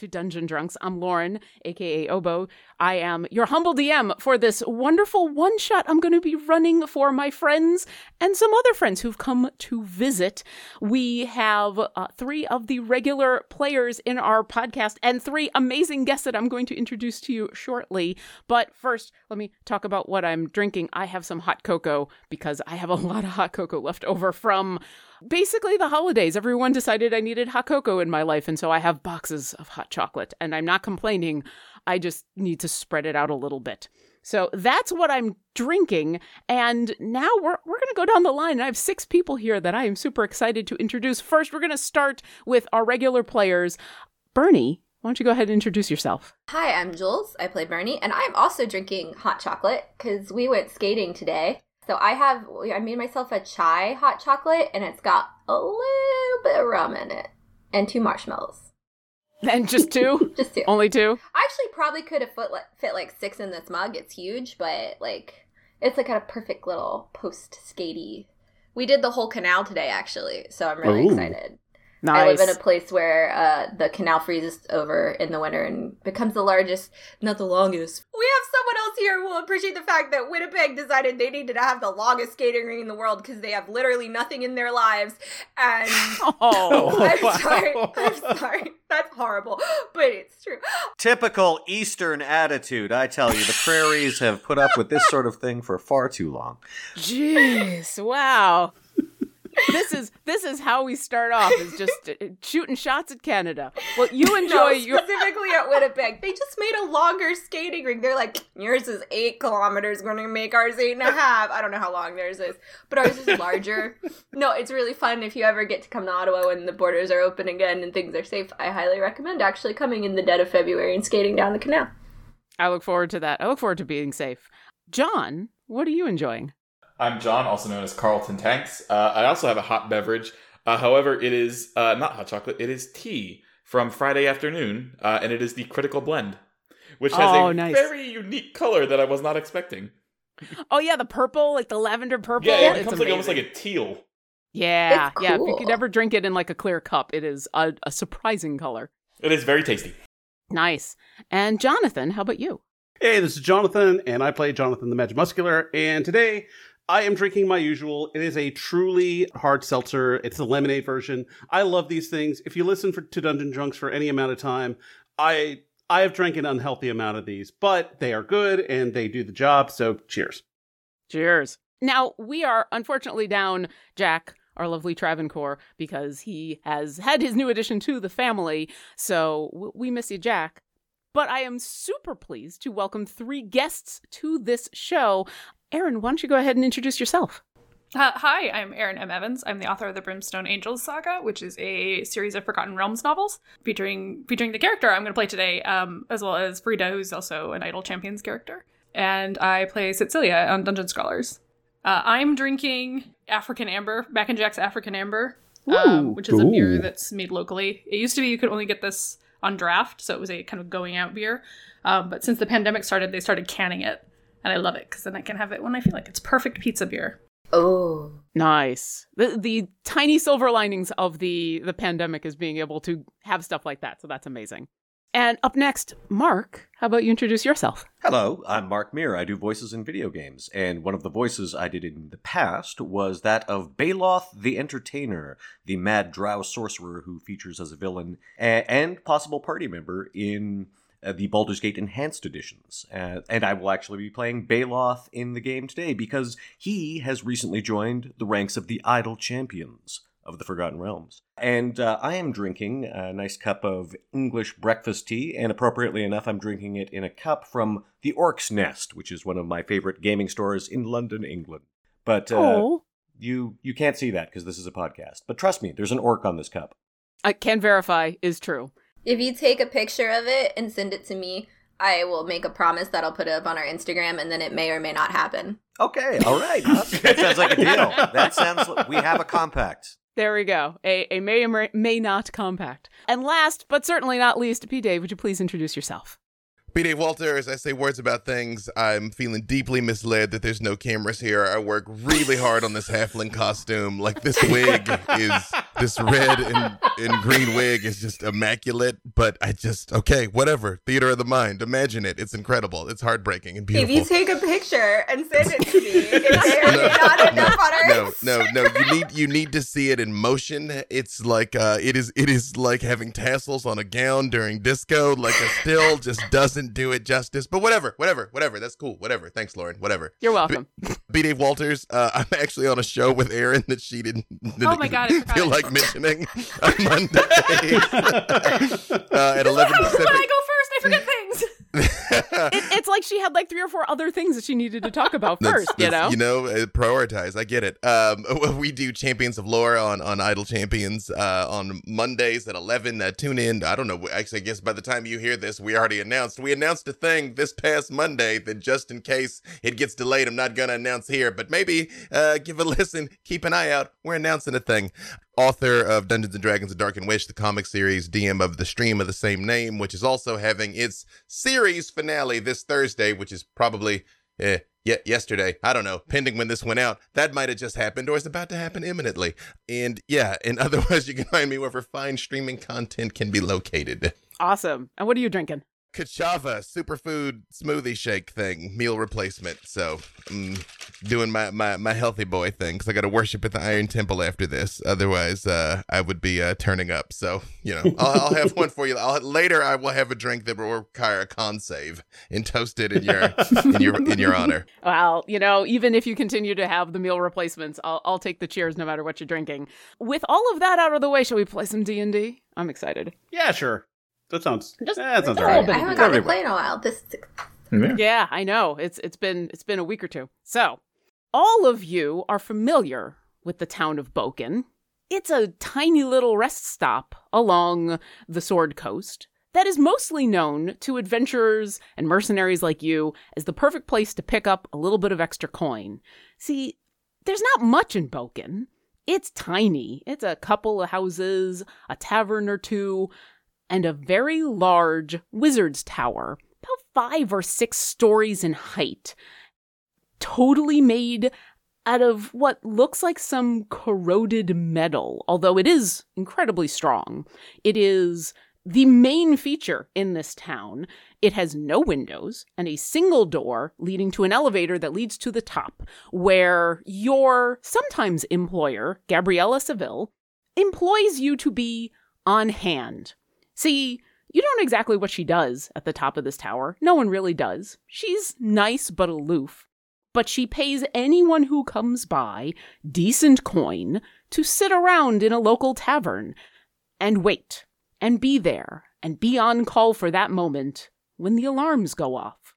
to Dungeon Drunks. I'm Lauren, aka Obo. I am your humble DM for this wonderful one shot I'm going to be running for my friends and some other friends who've come to visit. We have uh, three of the regular players in our podcast and three amazing guests that I'm going to introduce to you shortly. But first, let me talk about what I'm drinking. I have some hot cocoa because I have a lot of hot cocoa left over from basically the holidays. Everyone decided I needed hot cocoa in my life, and so I have boxes of hot chocolate. And I'm not complaining, I just need to spread it out a little bit. So that's what I'm drinking. And now we're, we're going to go down the line. And I have six people here that I am super excited to introduce. First, we're going to start with our regular players. Bernie, why don't you go ahead and introduce yourself? Hi, I'm Jules. I play Bernie, and I'm also drinking hot chocolate because we went skating today. So I have, I made myself a chai hot chocolate, and it's got a little bit of rum in it and two marshmallows. And just two? just two. Only two? I actually probably could have fit, fit like six in this mug. It's huge, but like it's like a perfect little post skatey. We did the whole canal today, actually, so I'm really Ooh. excited. Nice. I live in a place where uh, the canal freezes over in the winter and becomes the largest, not the longest. We have someone else here who will appreciate the fact that Winnipeg decided they needed to have the longest skating rink in the world because they have literally nothing in their lives. And oh, I'm wow. sorry, I'm sorry. That's horrible, but it's true. Typical Eastern attitude, I tell you. The prairies have put up with this sort of thing for far too long. Jeez, wow this is this is how we start off is just uh, shooting shots at Canada. Well, you enjoy no, your specifically at Winnipeg. They just made a longer skating rink. They're like, yours is eight kilometers, going to make ours eight and a half. I don't know how long theirs is, but ours is larger. no, it's really fun if you ever get to come to Ottawa when the borders are open again and things are safe. I highly recommend actually coming in the dead of February and skating down the canal. I look forward to that. I look forward to being safe. John, what are you enjoying? I'm John, also known as Carlton Tanks. Uh, I also have a hot beverage. Uh, however, it is uh, not hot chocolate, it is tea from Friday afternoon, uh, and it is the Critical Blend, which has oh, a nice. very unique color that I was not expecting. Oh, yeah, the purple, like the lavender purple. Yeah, it comes like almost like a teal. Yeah, cool. yeah. If you could ever drink it in like a clear cup, it is a, a surprising color. It is very tasty. Nice. And Jonathan, how about you? Hey, this is Jonathan, and I play Jonathan the Magimuscular. And today I am drinking my usual. It is a truly hard seltzer. It's the lemonade version. I love these things. If you listen for, to Dungeon Drunks for any amount of time, I I have drank an unhealthy amount of these, but they are good and they do the job. So cheers. Cheers. Now we are unfortunately down Jack, our lovely Travancore, because he has had his new addition to the family. So we miss you, Jack. But I am super pleased to welcome three guests to this show. Erin, why don't you go ahead and introduce yourself? Uh, hi, I'm Erin M. Evans. I'm the author of the Brimstone Angels saga, which is a series of Forgotten Realms novels featuring featuring the character I'm going to play today, um, as well as Farideh, who's also an Idle Champions character. And I play Cecilia on Dungeon Scholars. Uh, I'm drinking African Amber, Mac and Jack's African Amber, um, which is a beer that's made locally. It used to be you could only get this on draft, so it was a kind of going out beer. Um, but since the pandemic started, they started canning it and I love it because then I can have it when I feel like it's perfect pizza beer. Oh, nice! The the tiny silver linings of the the pandemic is being able to have stuff like that. So that's amazing. And up next, Mark, how about you introduce yourself? Hello, I'm Mark Meer. I do voices in video games, and one of the voices I did in the past was that of Baeloth the Entertainer, the mad drow sorcerer who features as a villain and possible party member in uh, the Baldur's Gate Enhanced editions. Uh, and I will actually be playing Baeloth in the game today because he has recently joined the ranks of the Idle Champions of the Forgotten Realms. And uh, I am drinking a nice cup of English breakfast tea, and appropriately enough, I'm drinking it in a cup from the Orc's Nest, which is one of my favorite gaming stores in London, England. But uh, you you can't see that because this is a podcast. But trust me, there's an orc on this cup. I can verify is true. If you take a picture of it and send it to me, I will make a promise that I'll put it up on our Instagram, and then it may or may not happen. Okay, all right. that sounds like a deal. That sounds. Like we have a compact. There we go. A, a may or may not compact. And last, but certainly not least, B. Dave, would you please introduce yourself? B. Dave Walter, as I say words about things, I'm feeling deeply misled that there's no cameras here. I work really hard on this halfling costume. Like this wig is this red and, and green wig is just immaculate. But I just okay, whatever. Theater of the mind. Imagine it. It's incredible. It's heartbreaking and beautiful. If you take a picture and send it to me, it's no, not enough on our no, no, no. You need you need to see it in motion. It's like uh, it is it is like having tassels on a gown during disco. Like a still just doesn't doesn't do it justice. But whatever, whatever, whatever. That's cool. Whatever. Thanks, Lauren. Whatever. You're welcome. B, B Dave Walters. Uh, I'm actually on a show with Erin that she didn't. oh my god! I feel like mentioning on Monday uh, at 11 Pacific. When I go first, I forget things. it, it's like she had like three or four other things that she needed to talk about first. That's, you know, you know, uh, prioritize. I get it. Um, we do Champions of Lore on on Idle Champions uh, on Mondays at eleven. Uh, tune in. I don't know. Actually, I guess by the time you hear this, we already announced. We announced a thing this past Monday that just in case it gets delayed, I'm not gonna announce here. But maybe uh, give a listen. Keep an eye out. We're announcing a thing author of Dungeons and Dragons: The Darkened Wish, the comic series, DM of the stream of the same name, which is also having its series finale this Thursday, which is probably eh, yeah, yesterday. I don't know, pending when this went out. That might have just happened or is about to happen imminently. And yeah, and otherwise you can find me wherever fine streaming content can be located. Awesome. And what are you drinking? Ka'Chava superfood smoothie shake thing, meal replacement. So I'm doing my, my, my healthy boy thing because I got to worship at the Iron Temple after this. Otherwise, uh, I would be uh, turning up. So you know, I'll, I'll have one for you. I'll, later, I will have a drink that will require a con save and toast it in your in your in your honor. Well, you know, even if you continue to have the meal replacements, I'll I'll take the cheers no matter what you're drinking. With all of that out of the way, shall we play some D and D? I'm excited. Yeah, sure. That sounds. Just, eh, that sounds I haven't gotten to play in a while. This. Yeah. yeah, I know. It's it's been it's been a week or two. So, all of you are familiar with the town of Boken. It's a tiny little rest stop along the Sword Coast that is mostly known to adventurers and mercenaries like you as the perfect place to pick up a little bit of extra coin. See, there's not much in Boken. It's tiny. It's a couple of houses, a tavern or two, and a very large wizard's tower, about five or six stories in height, totally made out of what looks like some corroded metal, although it is incredibly strong. It is the main feature in this town. It has no windows and a single door leading to an elevator that leads to the top, where your sometimes employer, Gabriella Seville, employs you to be on hand See, you don't know exactly what she does at the top of this tower. No one really does. She's nice but aloof. But she pays anyone who comes by decent coin to sit around in a local tavern and wait and be there and be on call for that moment when the alarms go off.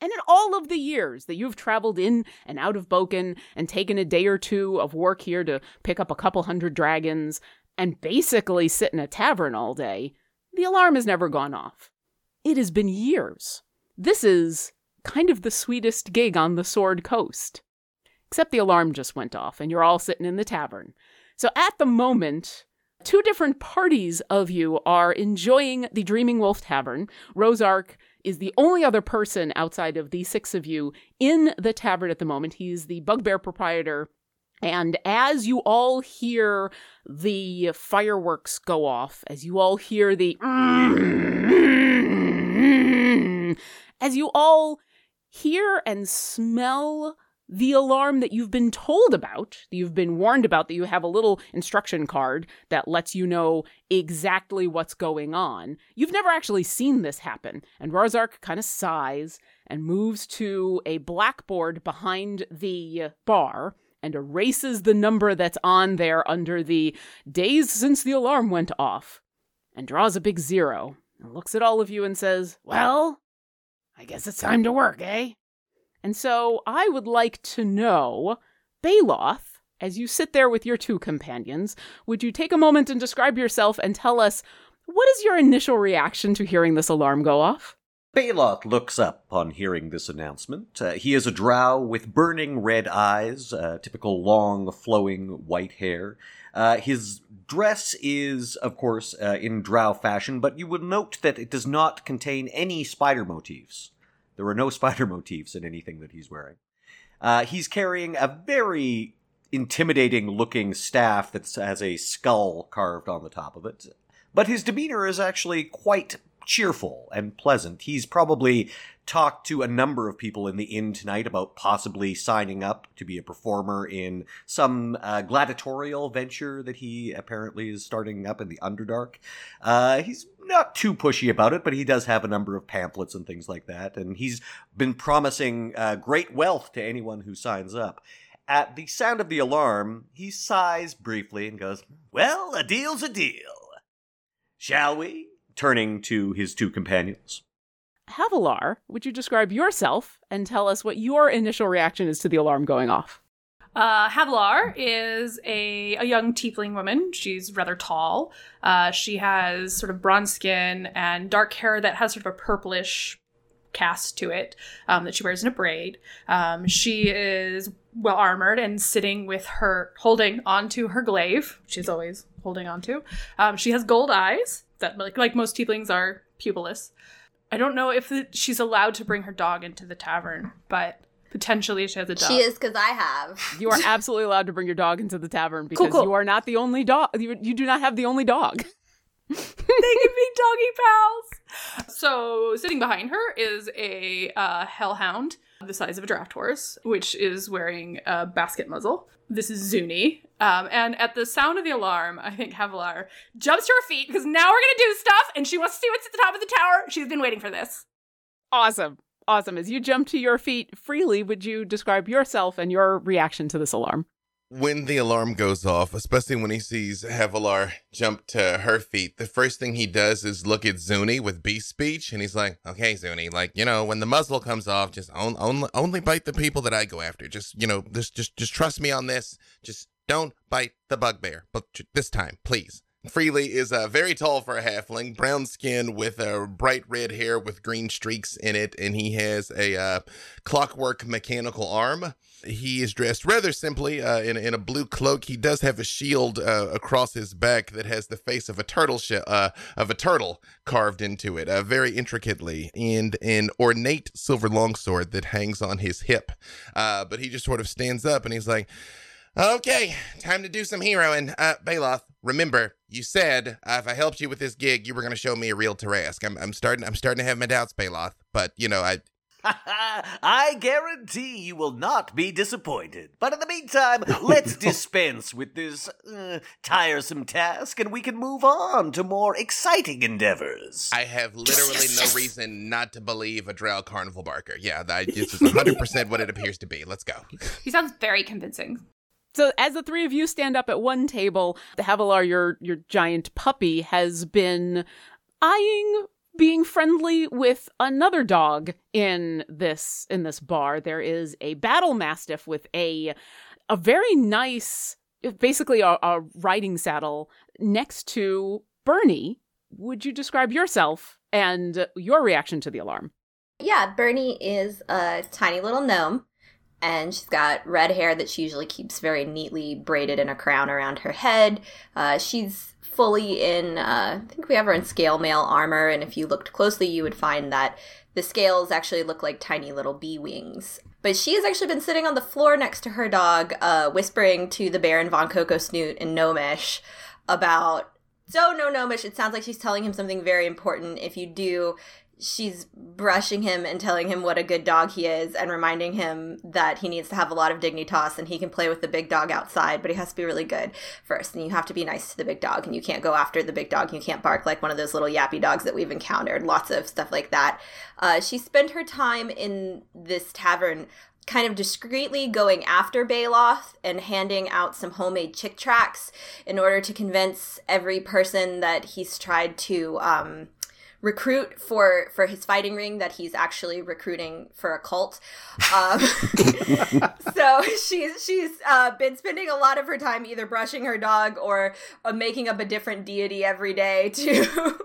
And in all of the years that you've traveled in and out of Boken and taken a day or two of work here to pick up a couple hundred dragons and basically sit in a tavern all day, the alarm has never gone off. It has been years. This is kind of the sweetest gig on the Sword Coast. Except the alarm just went off and you're all sitting in the tavern. So at the moment, two different parties of you are enjoying the Dreaming Wolf Tavern. Rosark is the only other person outside of the six of you in the tavern at the moment. He's the bugbear proprietor and as you all hear the fireworks go off, as you all hear the as you all hear and smell the alarm that you've been told about, that you've been warned about, that you have a little instruction card that lets you know exactly what's going on. You've never actually seen this happen. And Razark kind of sighs and moves to a blackboard behind the bar and erases the number that's on there under the days since the alarm went off and draws a big zero and looks at all of you and says, Well, I guess it's time to work, eh? And so I would like to know, Baeloth, as you sit there with your two companions, would you take a moment and describe yourself and tell us what is your initial reaction to hearing this alarm go off? Baeloth looks up on hearing this announcement. Uh, he is a drow with burning red eyes, uh, typical long, flowing white hair. Uh, his dress is, of course, uh, in drow fashion, but you will note that it does not contain any spider motifs. There are no spider motifs in anything that he's wearing. Uh, he's carrying a very intimidating looking staff that has a skull carved on the top of it. But his demeanor is actually quite cheerful and pleasant. He's probably talked to a number of people in the inn tonight about possibly signing up to be a performer in some uh, gladiatorial venture that he apparently is starting up in the Underdark. Uh, he's not too pushy about it, but he does have a number of pamphlets and things like that, and he's been promising uh, great wealth to anyone who signs up. At the sound of the alarm, he sighs briefly and goes, Well, a deal's a deal. Shall we? Turning to his two companions. Havilar, would you describe yourself and tell us what your initial reaction is to the alarm going off? Uh, Havilar is a, a young tiefling woman. She's rather tall. Uh, she has sort of bronze skin and dark hair that has sort of a purplish cast to it um, that she wears in a braid. Um, she is well armored and sitting with her, holding onto her glaive. which She's always holding onto. Um, she has gold eyes that like like most tieflings are pupilless. I don't know if the, she's allowed to bring her dog into the tavern, but potentially she has a dog. She is because I have. You are absolutely allowed to bring your dog into the tavern because cool, cool. you are not the only dog. You, you do not have the only dog. they can be doggy pals. So sitting behind her is a uh, hellhound the size of a draft horse, which is wearing a basket muzzle. This is Zuni. Um, and at the sound of the alarm, I think Havilar jumps to her feet because now we're going to do stuff and she wants to see what's at the top of the tower. She's been waiting for this. Awesome. Awesome. As you jump to your feet freely, would you describe yourself and your reaction to this alarm? when the alarm goes off, especially when he sees Havilar jump to her feet, the first thing he does is look at Zuni with beast speech, and he's like, "Okay, Zuni, like you know, when the muzzle comes off, just on, on, only bite the people that I go after. Just you know, just just just trust me on this. Just don't bite the bugbear, but this time, please." Freely is uh, very tall for a halfling, brown skin with uh, bright red hair with green streaks in it, and he has a uh, clockwork mechanical arm. He is dressed rather simply uh, in, in a blue cloak. He does have a shield uh, across his back that has the face of a turtle sh- uh, of a turtle carved into it, very intricately, and an ornate silver longsword that hangs on his hip. but he just sort of stands up and he's like. Okay, time to do some heroing. Uh, Baeloth, remember, you said uh, if I helped you with this gig, you were going to show me a real Tarrasque. I'm, I'm starting, I'm starting to have my doubts, Baeloth. But you know, I, I guarantee you will not be disappointed. But in the meantime, let's dispense with this uh, tiresome task and we can move on to more exciting endeavors. I have literally no reason not to believe a Drow carnival barker. Yeah, that, this is 100% what it appears to be. Let's go. He sounds very convincing. So as the three of you stand up at one table, the Havilar, your your giant puppy, has been eyeing being friendly with another dog in this in this bar. There is a battle mastiff with a a very nice, basically a, a riding saddle next to Bernie. Would you describe yourself and your reaction to the alarm? Yeah, Bernie is a tiny little gnome and she's got red hair that she usually keeps very neatly braided in a crown around her head. Uh, she's fully in, uh, I think we have her in scale mail armor, and if you looked closely, you would find that the scales actually look like tiny little bee wings. But she has actually been sitting on the floor next to her dog, uh, whispering to the Baron von Coco Snoot and Gnomish about so no gnomish it sounds like she's telling him something very important if you do she's brushing him and telling him what a good dog he is and reminding him that he needs to have a lot of dignitas and he can play with the big dog outside but he has to be really good first. And you have to be nice to the big dog and you can't go after the big dog. You can't bark like one of those little yappy dogs that we've encountered. Lots of stuff like that. Uh, she spent her time in this tavern kind of discreetly going after Baloth and handing out some homemade Chick tracts in order to convince every person that he's tried to um, recruit for for his fighting ring that he's actually recruiting for a cult. Um, so she's she's uh, been spending a lot of her time either brushing her dog or uh, making up a different deity every day to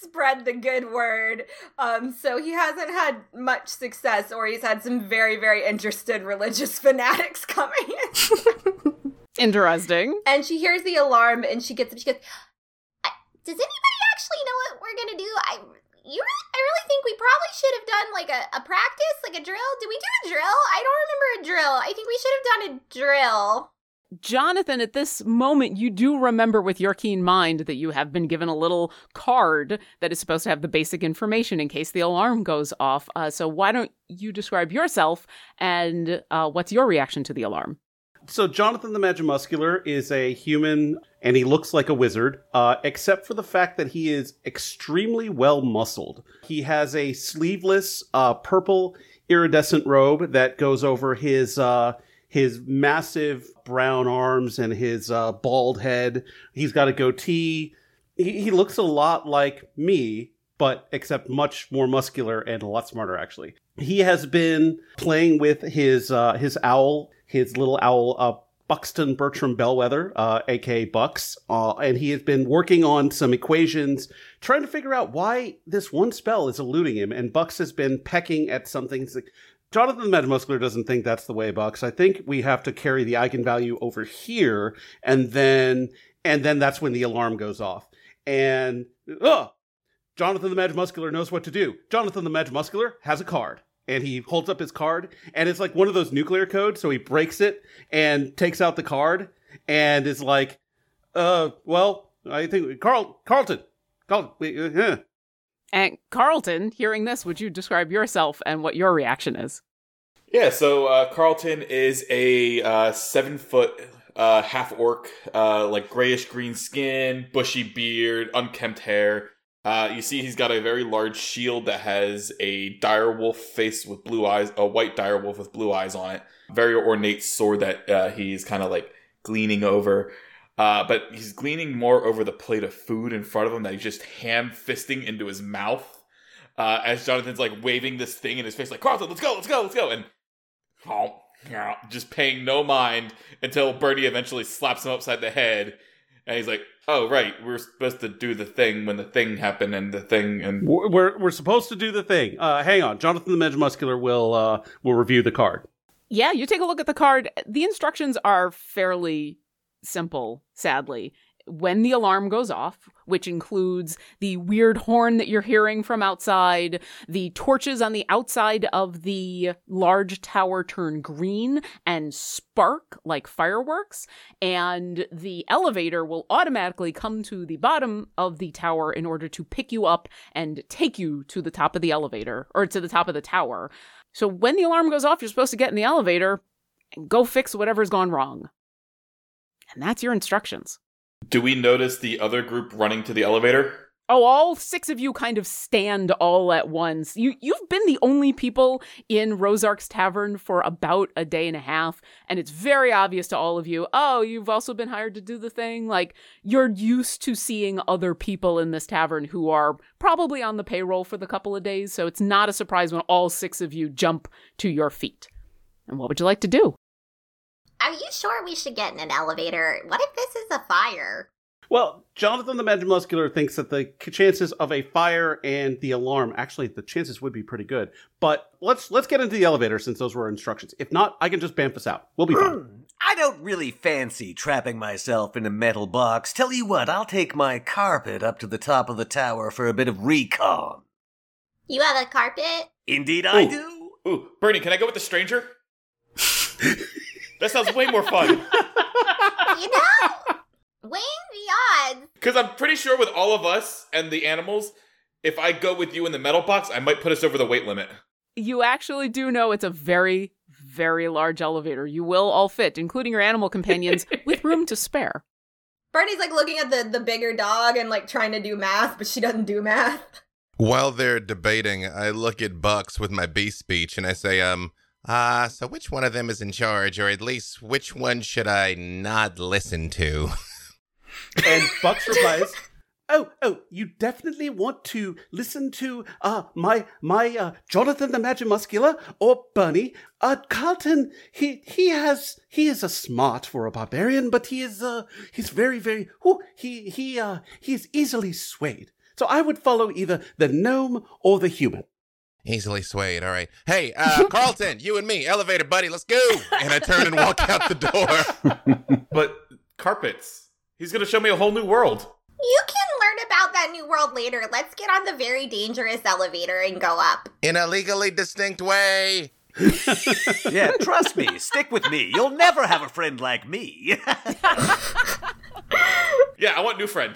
spread the good word. Um, so he hasn't had much success, or he's had some very, very interested religious fanatics coming in. Interesting. And she hears the alarm and she gets up. She goes, "Does anybody actually know what we're gonna do? I, you, really, I really think we probably should have done like a, a practice, like a drill. Did we do a drill? I don't remember a drill. I think we should have done a drill." Jonathan, at this moment, you do remember with your keen mind that you have been given a little card that is supposed to have the basic information in case the alarm goes off. Uh, so, why don't you describe yourself and uh, what's your reaction to the alarm? So, Jonathan the Magimuscular is a human and he looks like a wizard, uh, except for the fact that he is extremely well muscled. He has a sleeveless uh, purple iridescent robe that goes over his uh, his massive brown arms and his uh, bald head. He's got a goatee. He, he looks a lot like me, but except much more muscular and a lot smarter, actually. He has been playing with his uh, his owl, his little owl, uh, Buxton Bertram Bellwether, uh, aka Bucks, uh, and he has been working on some equations, trying to figure out why this one spell is eluding him. And Bucks has been pecking at something. Jonathan the Metamuscular doesn't think that's the way, Bucks. I think we have to carry the eigenvalue over here, and then and then that's when the alarm goes off. And ugh, Jonathan the Magimuscular knows what to do. Jonathan the Magimuscular has a card. And he holds up his card, and it's like one of those nuclear codes. So he breaks it and takes out the card, and is like, "Uh, well, I think Carl Carlton, Carlton, uh, and Carlton, hearing this, would you describe yourself and what your reaction is? Yeah, so uh, Carlton is a uh, seven foot uh, half orc, uh, like grayish green skin, bushy beard, unkempt hair. Uh, you see, he's got a very large shield that has a direwolf face with blue eyes, a white direwolf with blue eyes on it. Very ornate sword that uh, he's kind of like gleaning over. Uh, but he's gleaning more over the plate of food in front of him that he's just ham fisting into his mouth. Uh, as Jonathan's like waving this thing in his face, like, Carlton, let's go, let's go, let's go. And just paying no mind until Bernie eventually slaps him upside the head. And he's like, "Oh right, we're supposed to do the thing when the thing happened, and the thing, and we're we're supposed to do the thing." Uh, hang on, Jonathan the Muscular will uh, will review the card. Yeah, you take a look at the card. The instructions are fairly simple, sadly. When the alarm goes off, which includes the weird horn that you're hearing from outside, the torches on the outside of the large tower turn green and spark like fireworks, and the elevator will automatically come to the bottom of the tower in order to pick you up and take you to the top of the elevator or to the top of the tower. So when the alarm goes off, you're supposed to get in the elevator and go fix whatever's gone wrong. And that's your instructions. Do we notice the other group running to the elevator? Oh, all six of you kind of stand all at once. You you've been the only people in Rosark's tavern for about a day and a half, and it's very obvious to all of you. Oh, you've also been hired to do the thing. Like you're used to seeing other people in this tavern who are probably on the payroll for the couple of days, so it's not a surprise when all six of you jump to your feet. And what would you like to do? Are you sure we should get in an elevator? What if this is a fire? Well, Jonathan the Magimuscular thinks that the chances of a fire and the alarm actually the chances would be pretty good. But let's let's get into the elevator since those were instructions. If not, I can just bamf us out. We'll be fine. Hmm. I don't really fancy trapping myself in a metal box. Tell you what, I'll take my carpet up to the top of the tower for a bit of recon. You have a carpet? Indeed, I Ooh. do. Ooh, Bernie, can I go with the stranger? That sounds way more fun. you know, weighing the odds. Because I'm pretty sure with all of us and the animals, if I go with you in the metal box, I might put us over the weight limit. You actually do know it's a very, very large elevator. You will all fit, including your animal companions, with room to spare. Barney's like looking at the the bigger dog and like trying to do math, but she doesn't do math. While they're debating, I look at Bucks with my beast speech and I say, um, uh, so which one of them is in charge, or at least which one should I not listen to? and Bucks replies, "Oh, oh, you definitely want to listen to uh my my uh Jonathan the Magimuscular or Bernie. Uh Carlton, he he has he is a smart for a barbarian, but he is uh he's very very oh he he uh he is easily swayed. So I would follow either the gnome or the human. Easily swayed. All right. Hey, uh, Carlton, you and me, elevator buddy, let's go. And I turn and walk out the door. but carpets. He's going to show me a whole new world. You can learn about that new world later. Let's get on the very dangerous elevator and go up. In a legally distinct way. yeah, trust me. Stick with me. You'll never have a friend like me. yeah, I want new friend.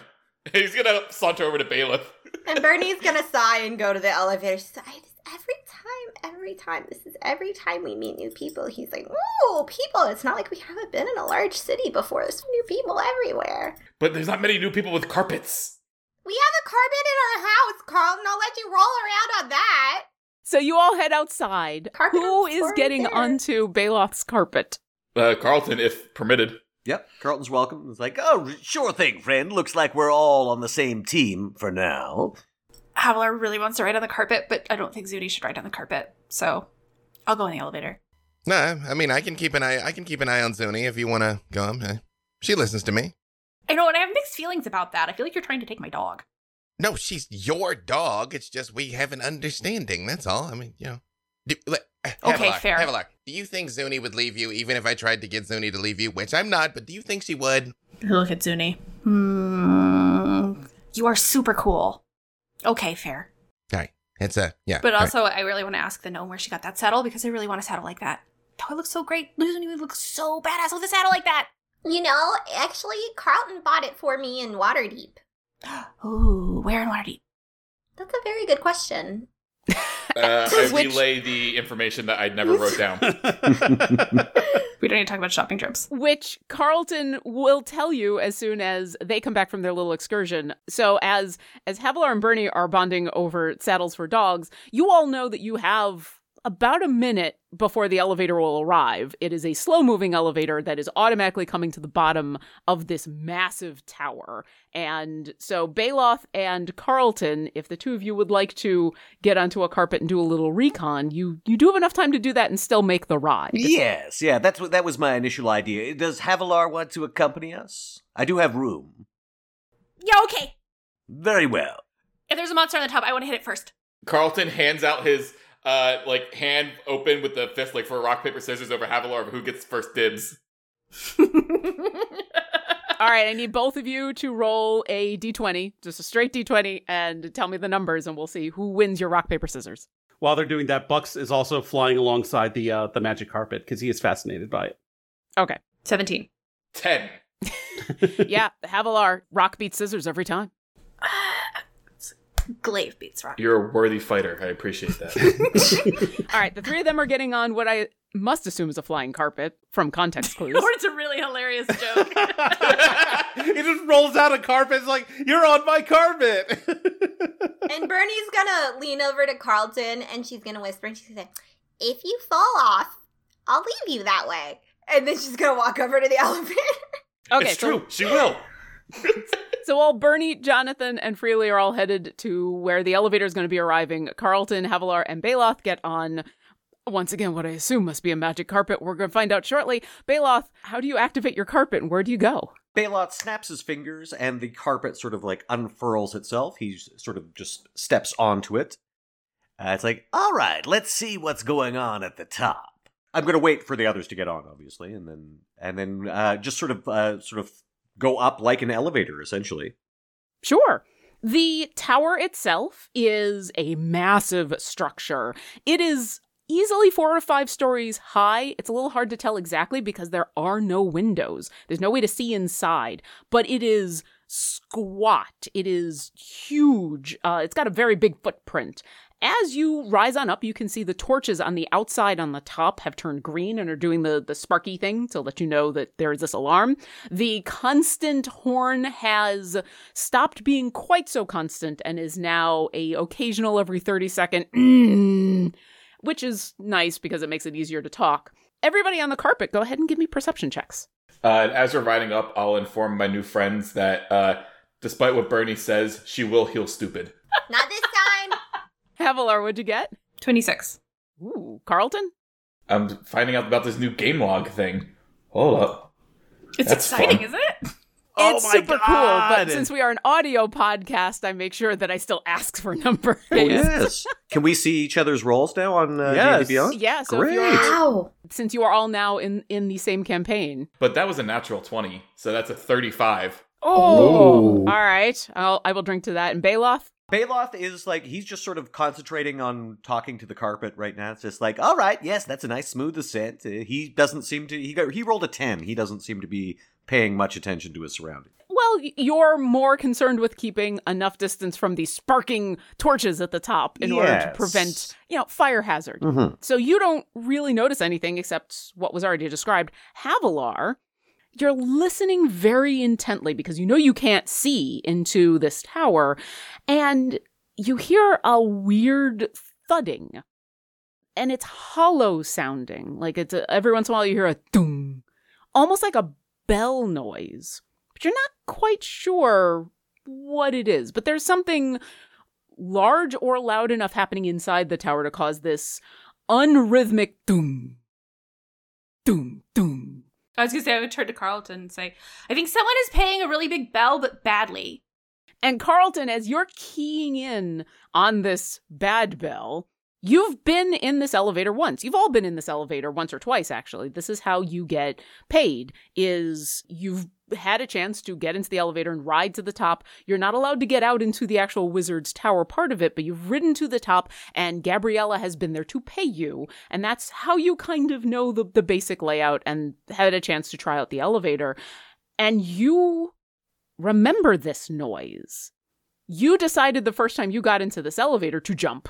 He's gonna saunter over to Baeloth. And Bernie's gonna sigh and go to the elevator. She's like, every time, every time, this is every time we meet new people. He's like, "Ooh, people! It's not like we haven't been in a large city before. There's new people everywhere." But there's not many new people with carpets. We have a carpet in our house, Carlton. I'll let you roll around on that. So you all head outside. Carpet Who is getting there. onto Baeloth's carpet? Uh, Carlton, if permitted. Yep, Carlton's welcome. It's like, oh, sure thing, friend. Looks like we're all on the same team for now. Havilar really wants to ride on the carpet, but I don't think Zuni should ride on the carpet. So I'll go in the elevator. No, I mean I can keep an eye. I can keep an eye on Zuni if you want to go. She listens to me. I know, and I have mixed feelings about that. I feel like you're trying to take my dog. No, she's your dog. It's just we have an understanding. That's all. I mean, you know. Do, let, Okay, Havilar, fair. Havilar, do you think Zuni would leave you even if I tried to get Zuni to leave you? Which I'm not, but do you think she would? Look at Zuni. Hmm. You are super cool. Okay, fair. All right. It's a, yeah. But all right. also, I really want to ask the gnome where she got that saddle because I really want a saddle like that. Oh, it looks so great. Zuni would look so badass with a saddle like that. You know, actually, Carlton bought it for me in Waterdeep. Ooh, where in Waterdeep? That's a very good question. Uh, I Which- relay the information that I never wrote down. We don't need to talk about shopping trips. Which Carlton will tell you as soon as they come back from their little excursion. So as as Havilar and Bernie are bonding over saddles for dogs, you all know that you have about a minute before the elevator will arrive. It is a slow moving elevator that is automatically coming to the bottom of this massive tower. And so Baeloth and Carlton, if the two of you would like to get onto a carpet and do a little recon, you you do have enough time to do that and still make the ride. Yes, yeah, that's what that was my initial idea. Does Havilar want to accompany us? I do have room. Yeah, okay. Very well. If there's a monster on the top, I want to hit it first. Carlton hands out his uh like hand open with the fist like for rock paper scissors over Havilar of who gets first dibs. All right, I need both of you to roll a d20, just a straight d20, and tell me the numbers, and we'll see who wins your rock paper scissors. While they're doing that, Bucks is also flying alongside the uh, the magic carpet because he is fascinated by it. Okay, 17. Ten. yeah, Havilar rock beats scissors every time. Glaive beats rock. You're a worthy fighter. I appreciate that. All right, the three of them are getting on what I must assume is a flying carpet from context clues. Or it's a really hilarious joke. he just rolls out a carpet. It's like you're on my carpet. and Bernie's gonna lean over to Carlton and she's gonna whisper and she's gonna say, If you fall off, I'll leave you that way. And then she's gonna walk over to the elevator. Okay, it's so, true. She will. so while Bernie, Jonathan, and Freely are all headed to where the elevator is going to be arriving, Carlton, Havilar, and Baeloth get on. Once again, what I assume must be a magic carpet. We're going to find out shortly. Baeloth, how do you activate your carpet and where do you go? Baeloth snaps his fingers and the carpet sort of like unfurls itself. He sort of just steps onto it. Uh, it's like, all right, let's see what's going on at the top. I'm going to wait for the others to get on, obviously, and then and then uh, just sort of uh, sort of go up like an elevator, essentially. Sure. The tower itself is a massive structure. It is easily four or five stories high. It's a little hard to tell exactly because there are no windows. There's no way to see inside, but it is squat. It is huge. Uh, it's got a very big footprint. As you rise on up, you can see the torches on the outside on the top have turned green and are doing the, the sparky thing to let you know that there is this alarm. The constant horn has stopped being quite so constant and is now a occasional every 30 second, which is nice because it makes it easier to talk. Everybody on the carpet, go ahead and give me perception checks. Uh, and as we're riding up, I'll inform my new friends that uh, despite what Bernie says, she will heal stupid. Not this time. Havilar, what'd you get? 26. Ooh, Carlton? I'm finding out about this new game log thing. Hold up. It's That's exciting, fun. isn't it? Oh it's my super cool, but since we are an audio podcast, I make sure that I still ask for numbers. Oh, yes. Can we see each other's roles now on uh, Yes. D&D Beyond? Yeah, so Great. Wow. since you are all now in in the same campaign. But that was a natural 20, so that's a 35. Oh, Ooh. all right. I'll I will drink to that. And Baeloth, Baeloth is like he's just sort of concentrating on talking to the carpet right now. It's just like, all right, yes, that's a nice smooth ascent. Uh, he doesn't seem to. He got he rolled a ten. He doesn't seem to be paying much attention to his surroundings. well, you're more concerned with keeping enough distance from the sparking torches at the top in order to prevent, you know, fire hazard. Mm-hmm. So you don't really notice anything except what was already described. Havilar, you're listening very intently because you know you can't see into this tower, and you hear a weird thudding. And it's hollow sounding. Like it's a, every once in a while you hear a doom, almost like a bell noise. But you're not quite sure what it is. But there's something large or loud enough happening inside the tower to cause this unrhythmic doom, doom, doom. I was gonna say I would turn to Carlton and say, I think someone is paying a really big bell, but badly. And Carlton, as you're keying in on this bad bell, you've been in this elevator once. You've all been in this elevator once or twice, actually. This is how you get paid, is you've had a chance to get into the elevator and ride to the top. You're not allowed to get out into the actual wizard's tower part of it, but you've ridden to the top and Gabriella has been there to pay you. And that's how you kind of know the, the basic layout and had a chance to try out the elevator. And you remember this noise. You decided the first time you got into this elevator to jump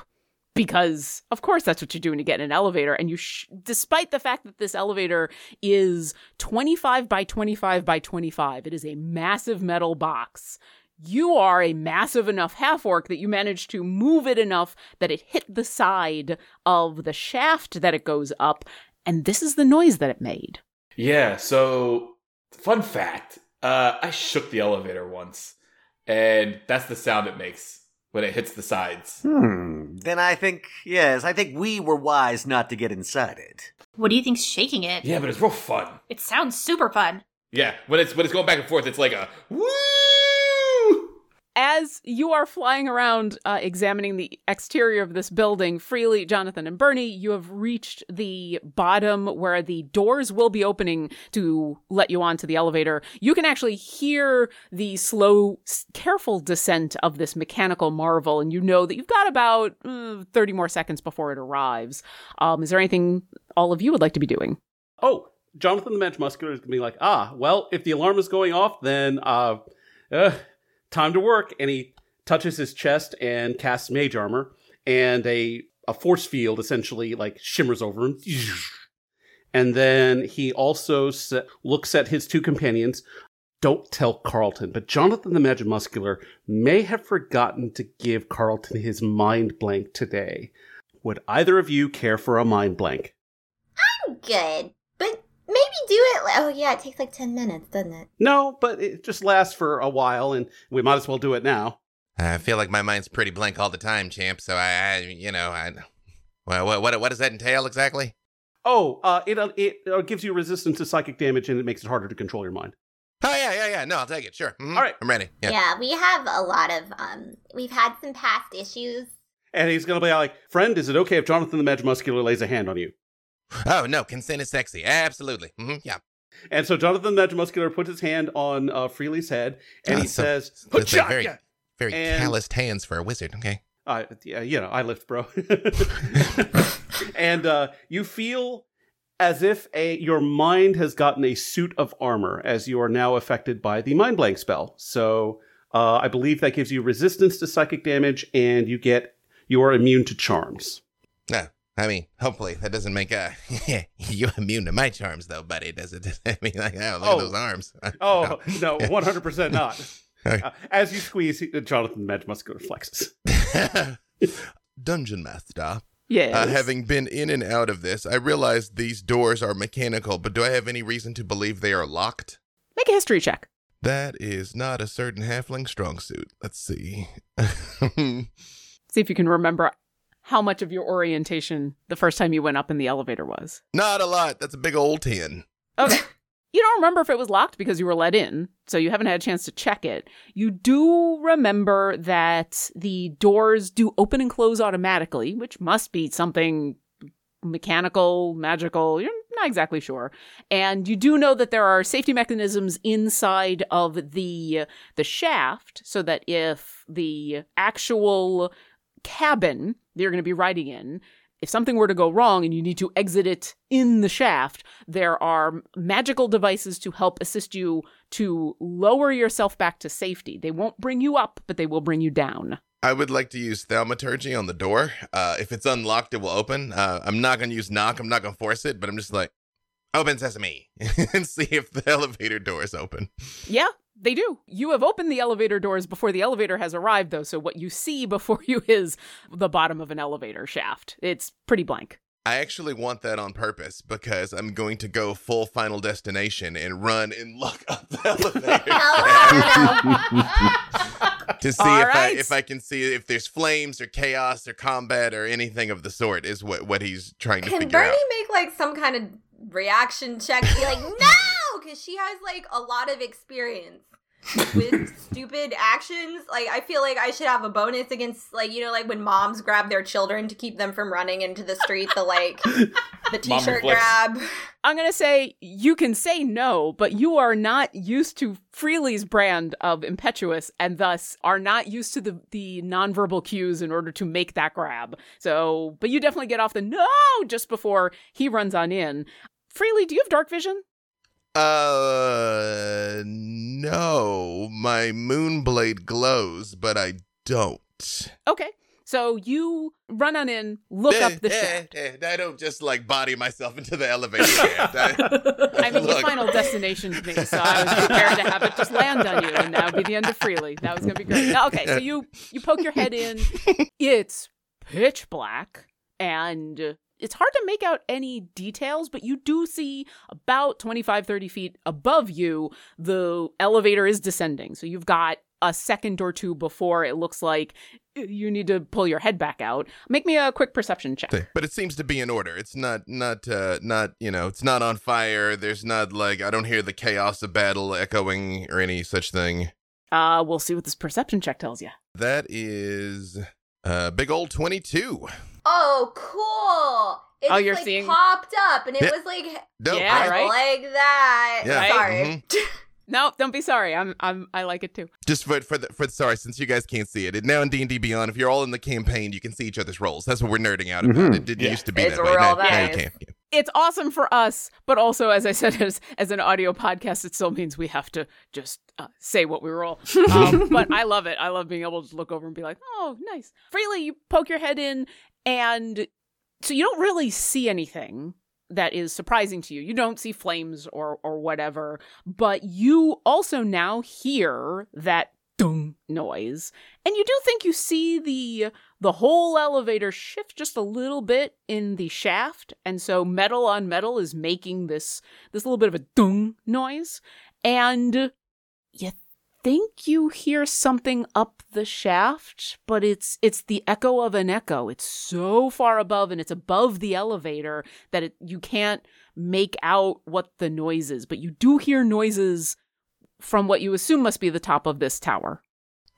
because of course that's what you're doing to get in an elevator and you sh- despite the fact that this elevator is 25 by 25 by 25 it is a massive metal box. You are a massive enough half orc that you manage to move it enough that it hit the side of the shaft that it goes up and this is the noise that it made. Yeah, so fun fact, uh, I shook the elevator once, and that's the sound it makes when it hits the sides. Hmm. Then I think, yes, I think we were wise not to get inside it. What do you think's shaking it? Yeah, but it's real fun. It sounds super fun. Yeah, when it's when it's going back and forth, it's like a woo. As you are flying around uh, examining the exterior of this building freely jonathan and bernie you have reached the bottom where the doors will be opening to let you onto the elevator. You can actually hear the slow careful descent of this mechanical marvel and you know that you've got about uh, 30 more seconds before it arrives. Um, is there anything all of you would like to be doing? Oh, Jonathan the Match Muscular is going to be like, ah, well, if the alarm is going off, then uh, uh, time to work. And he touches his chest and casts mage armor, and a a force field essentially like shimmers over him. And then he also looks at his two companions. Don't tell Carlton, but Jonathan the Magic Muscular may have forgotten to give Carlton his mind blank today. Would either of you care for a mind blank? I'm good. But do it. Oh, yeah, it takes like 10 minutes, doesn't it? No, but it just lasts for a while, and we might as well do it now. I feel like my mind's pretty blank all the time, champ. So I, I you know, I. Well, what, what what does that entail exactly? Oh, uh, it it uh, gives you resistance to psychic damage, and it makes it harder to control your mind. Oh yeah, yeah, yeah. No, I'll take it. Sure. Mhm. All right. I'm ready. Yeah. Yeah. we have a lot of, um, we've had some past issues. And he's gonna be like, "Friend, is it okay if Jonathan the Magic Muscular lays a hand on you?" Oh no, consent is sexy. Absolutely. hmm Yeah. And so Jonathan the Muscular puts his hand on uh, Freely's head, and Ah, he so- says, very- Very And- calloused hands for a wizard. Okay. Uh, yeah, you know, I lift, bro. and uh, you feel as if a your mind has gotten a suit of armor, as you are now affected by the mind blank spell. So uh, I believe that gives you resistance to psychic damage, and you get you are immune to charms. No, I mean, hopefully that doesn't make uh you immune to my charms, though, buddy. Does it? I mean, like, oh, look Oh. at those arms. Oh no, one hundred percent not. Okay. Uh, as you squeeze, he- Jonathan Magic Muscular flexes. Dungeon Master. yes Uh, having been in and out of this, I realize these doors are mechanical, but do I have any reason to believe they are locked? make a history check That is not a certain halfling strong suit. Let's see. see if you can remember how much of your orientation the first time you went up in the elevator was not a lot. That's a big old 10. okay You don't remember if it was locked because you were let in, so you haven't had a chance to check it. You do remember that the doors do open and close automatically, which must be something mechanical, magical. You're not exactly sure. And you do know that there are safety mechanisms inside of the the shaft so that if the actual cabin that you're going to be riding in if something were to go wrong and you need to exit it in the shaft, there are magical devices to help assist you to lower yourself back to safety. They won't bring you up, but they will bring you down. I would like to use thaumaturgy on the door. Uh, if it's unlocked, it will open. Uh, I'm not going to use knock. I'm not going to force it, but I'm just like, open sesame and see if the elevator door is open. Yeah, they do. You have opened the elevator doors before the elevator has arrived, though. So what you see before you is the bottom of an elevator shaft. It's pretty blank. I actually want that on purpose because I'm going to go full Final Destination and run and look up the elevator to see All if right. I if I can see if there's flames or chaos or combat or anything of the sort. Is what what he's trying to figure out. Can figure Bernie out. make like some kind of reaction check? Be like, no, because she has like a lot of experience with stupid actions. Like, I feel like I should have a bonus against like you know like when moms grab their children to keep them from running into the street. The like the t-shirt grab. I'm going to say you can say no, but you are not used to Freely's brand of impetuous and thus are not used to the, the nonverbal cues in order to make that grab. So, but you definitely get off the no just before he runs on in. Freely, do you have dark vision? Uh, no, my moonblade glows, but I don't. Okay. So you run on in, look Eh, up the eh, shaft. eh, I don't just like body myself into the elevator shaft. I- I mean, Look. final destination me, so I was prepared to have it just land on you, and that would be the end of Freely. That was gonna be great. Now, okay, so you you poke your head in. It's pitch black, and it's hard to make out any details, but you do see about 25, 30 feet above you, the elevator is descending. So you've got a second or two before it looks like you need to pull your head back out. Make me a quick perception check. but it seems to be in order. It's not not uh not, you know, it's not on fire. There's not like I don't hear the chaos of battle echoing or any such thing. Uh, we'll see what this perception check tells you. That is uh big old 22. Oh, cool. It Oh, just, you're like, seeing- popped up, and it Yeah. was like Dope, Yeah, right? like that. Yeah. Sorry. Mhm. No, don't be sorry. I'm I'm I like it too. Just for for the for sorry, since you guys can't see it, it now in D and D Beyond, if you're all in the campaign, you can see each other's roles. That's what we're nerding out about. Mhm. It didn't Yeah. used to be It's that way. real Now, now you can. Yeah. It's awesome for us, but also as I said as as an audio podcast it still means we have to just uh, say what we roll. Um, but I love it. I love being able to look over and be like, "Oh, nice." Freely you poke your head in and so you don't really see anything that is surprising to you. You don't see flames or or whatever, but you also now hear that dung noise. And you do think you see the the whole elevator shift just a little bit in the shaft, and so metal on metal is making this this little bit of a dung noise. And you think you hear something up the shaft, but it's it's the echo of an echo. It's so far above and it's above the elevator that it, you can't make out what the noise is, but you do hear noises from what you assume must be the top of this tower.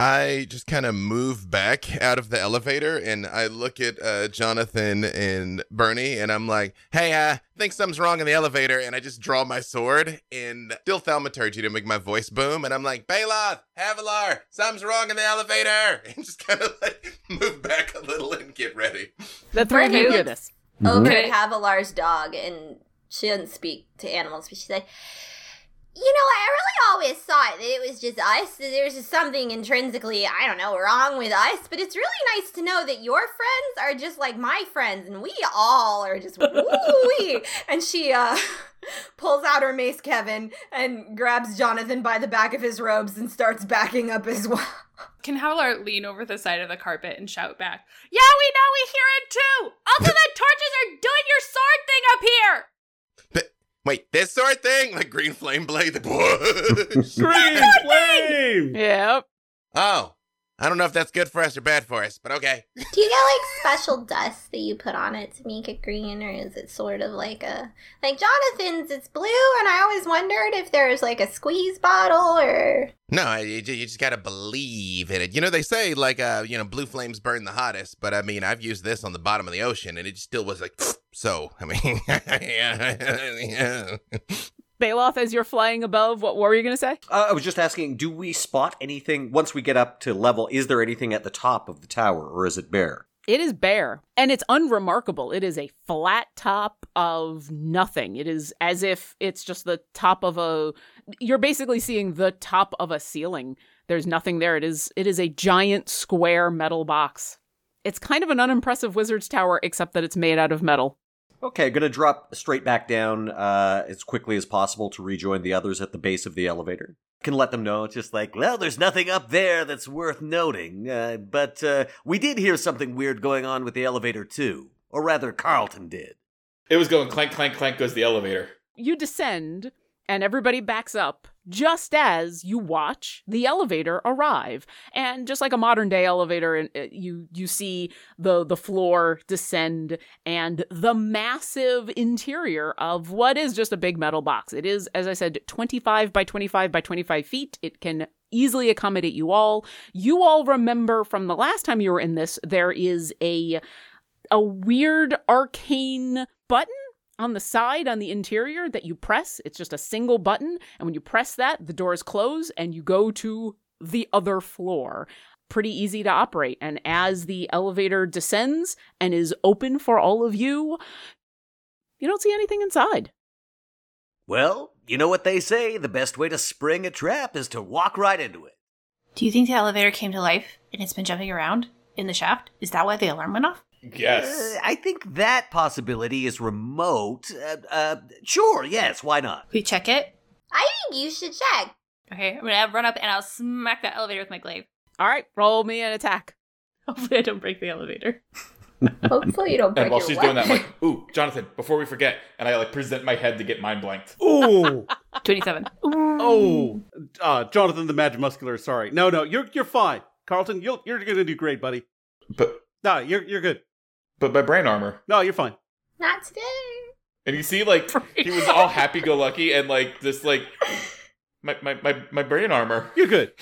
I just kind of move back out of the elevator and I look at uh, Jonathan and Bernie and I'm like, hey, I think something's wrong in the elevator. And I just draw my sword and still thaumaturgy to make my voice boom. And I'm like, Baeloth, Havilar, something's wrong in the elevator. And just kind of like move back a little and get ready. The three of you Right. hear this. over Okay. Havilar's dog, and she doesn't speak to animals, but she's like, you know, I really always thought that it was just us. That there's just something intrinsically, I don't know, wrong with us. But it's really nice to know that your friends are just like my friends, and we all are just woo And she uh, pulls out her mace, Kevin, and grabs Jonathan by the back of his robes and starts backing up as well. Can Howler lean over the side of the carpet and shout back, Yeah, we know we hear it too! Also, the torches are doing your sword thing up here! Wait, this sort of thing? Like green flame blade? Green flame! Yep. oh, I don't know if that's good for us or bad for us, but okay. Do you get like special dust that you put on it to make it green, or is it sort of like a like Jonathan's? It's blue, and I always wondered if there's like a squeeze bottle or. No, you, you just gotta believe in it. You know they say like uh you know blue flames burn the hottest, but I mean I've used this on the bottom of the ocean and it still was like so. I mean, yeah. Baeloth, as you're flying above, what were you going to say? Uh, I was just asking, do we spot anything once we get up to level? Is there anything at the top of the tower, or is it bare? It is bare, and it's unremarkable. It is a flat top of nothing. It is as if it's just the top of a. You're basically seeing the top of a ceiling. There's nothing there. It is. It is a giant square metal box. It's kind of an unimpressive wizard's tower, except that it's made out of metal. Okay, gonna drop straight back down uh, as quickly as possible to rejoin the others at the base of the elevator. Can let them know, it's just like, well, there's nothing up there that's worth noting, uh, but uh, we did hear something weird going on with the elevator too. Or rather, Carlton did. It was going clank, clank, clank goes the elevator. You descend, and everybody backs up just as you watch the elevator arrive. And just like a modern day elevator uh, you you see the the floor descend and the massive interior of what is just a big metal box. It is as i said 25 by 25 by 25 feet. It can easily accommodate you all. You all remember from the last time you were in this there is a a weird arcane button on the side on the interior that you press. It's just a single button. And when you press that, the doors close and you go to the other floor. Pretty easy to operate. And as the elevator descends and is open for all of you, you don't see anything inside. Well, you know what they say the best way to spring a trap is to walk right into it. Do you think the elevator came to life and it's been jumping around in the shaft? Is that why the alarm went off? Yes. Uh, I think that possibility is remote. Uh, uh, sure, yes, why not? We check it? I think you should check. Okay, I'm gonna run up and I'll smack that elevator with my glaive. All right, roll me an attack. Hopefully, I don't break the elevator. Hopefully, you don't break And while your she's what? doing that, I'm like, ooh, Jonathan, before we forget, and I like present my head to get mind blanked. Ooh. 27. oh, uh, Jonathan the Magic Muscular. Sorry, no, no, you're you're fine, Carlton. You'll, you're gonna do great, buddy. But No, you're you're good. But my brain armor. No, you're fine. Not today. And you see, like, he was all happy go lucky and like this like my, my, my, my brain armor. You're good.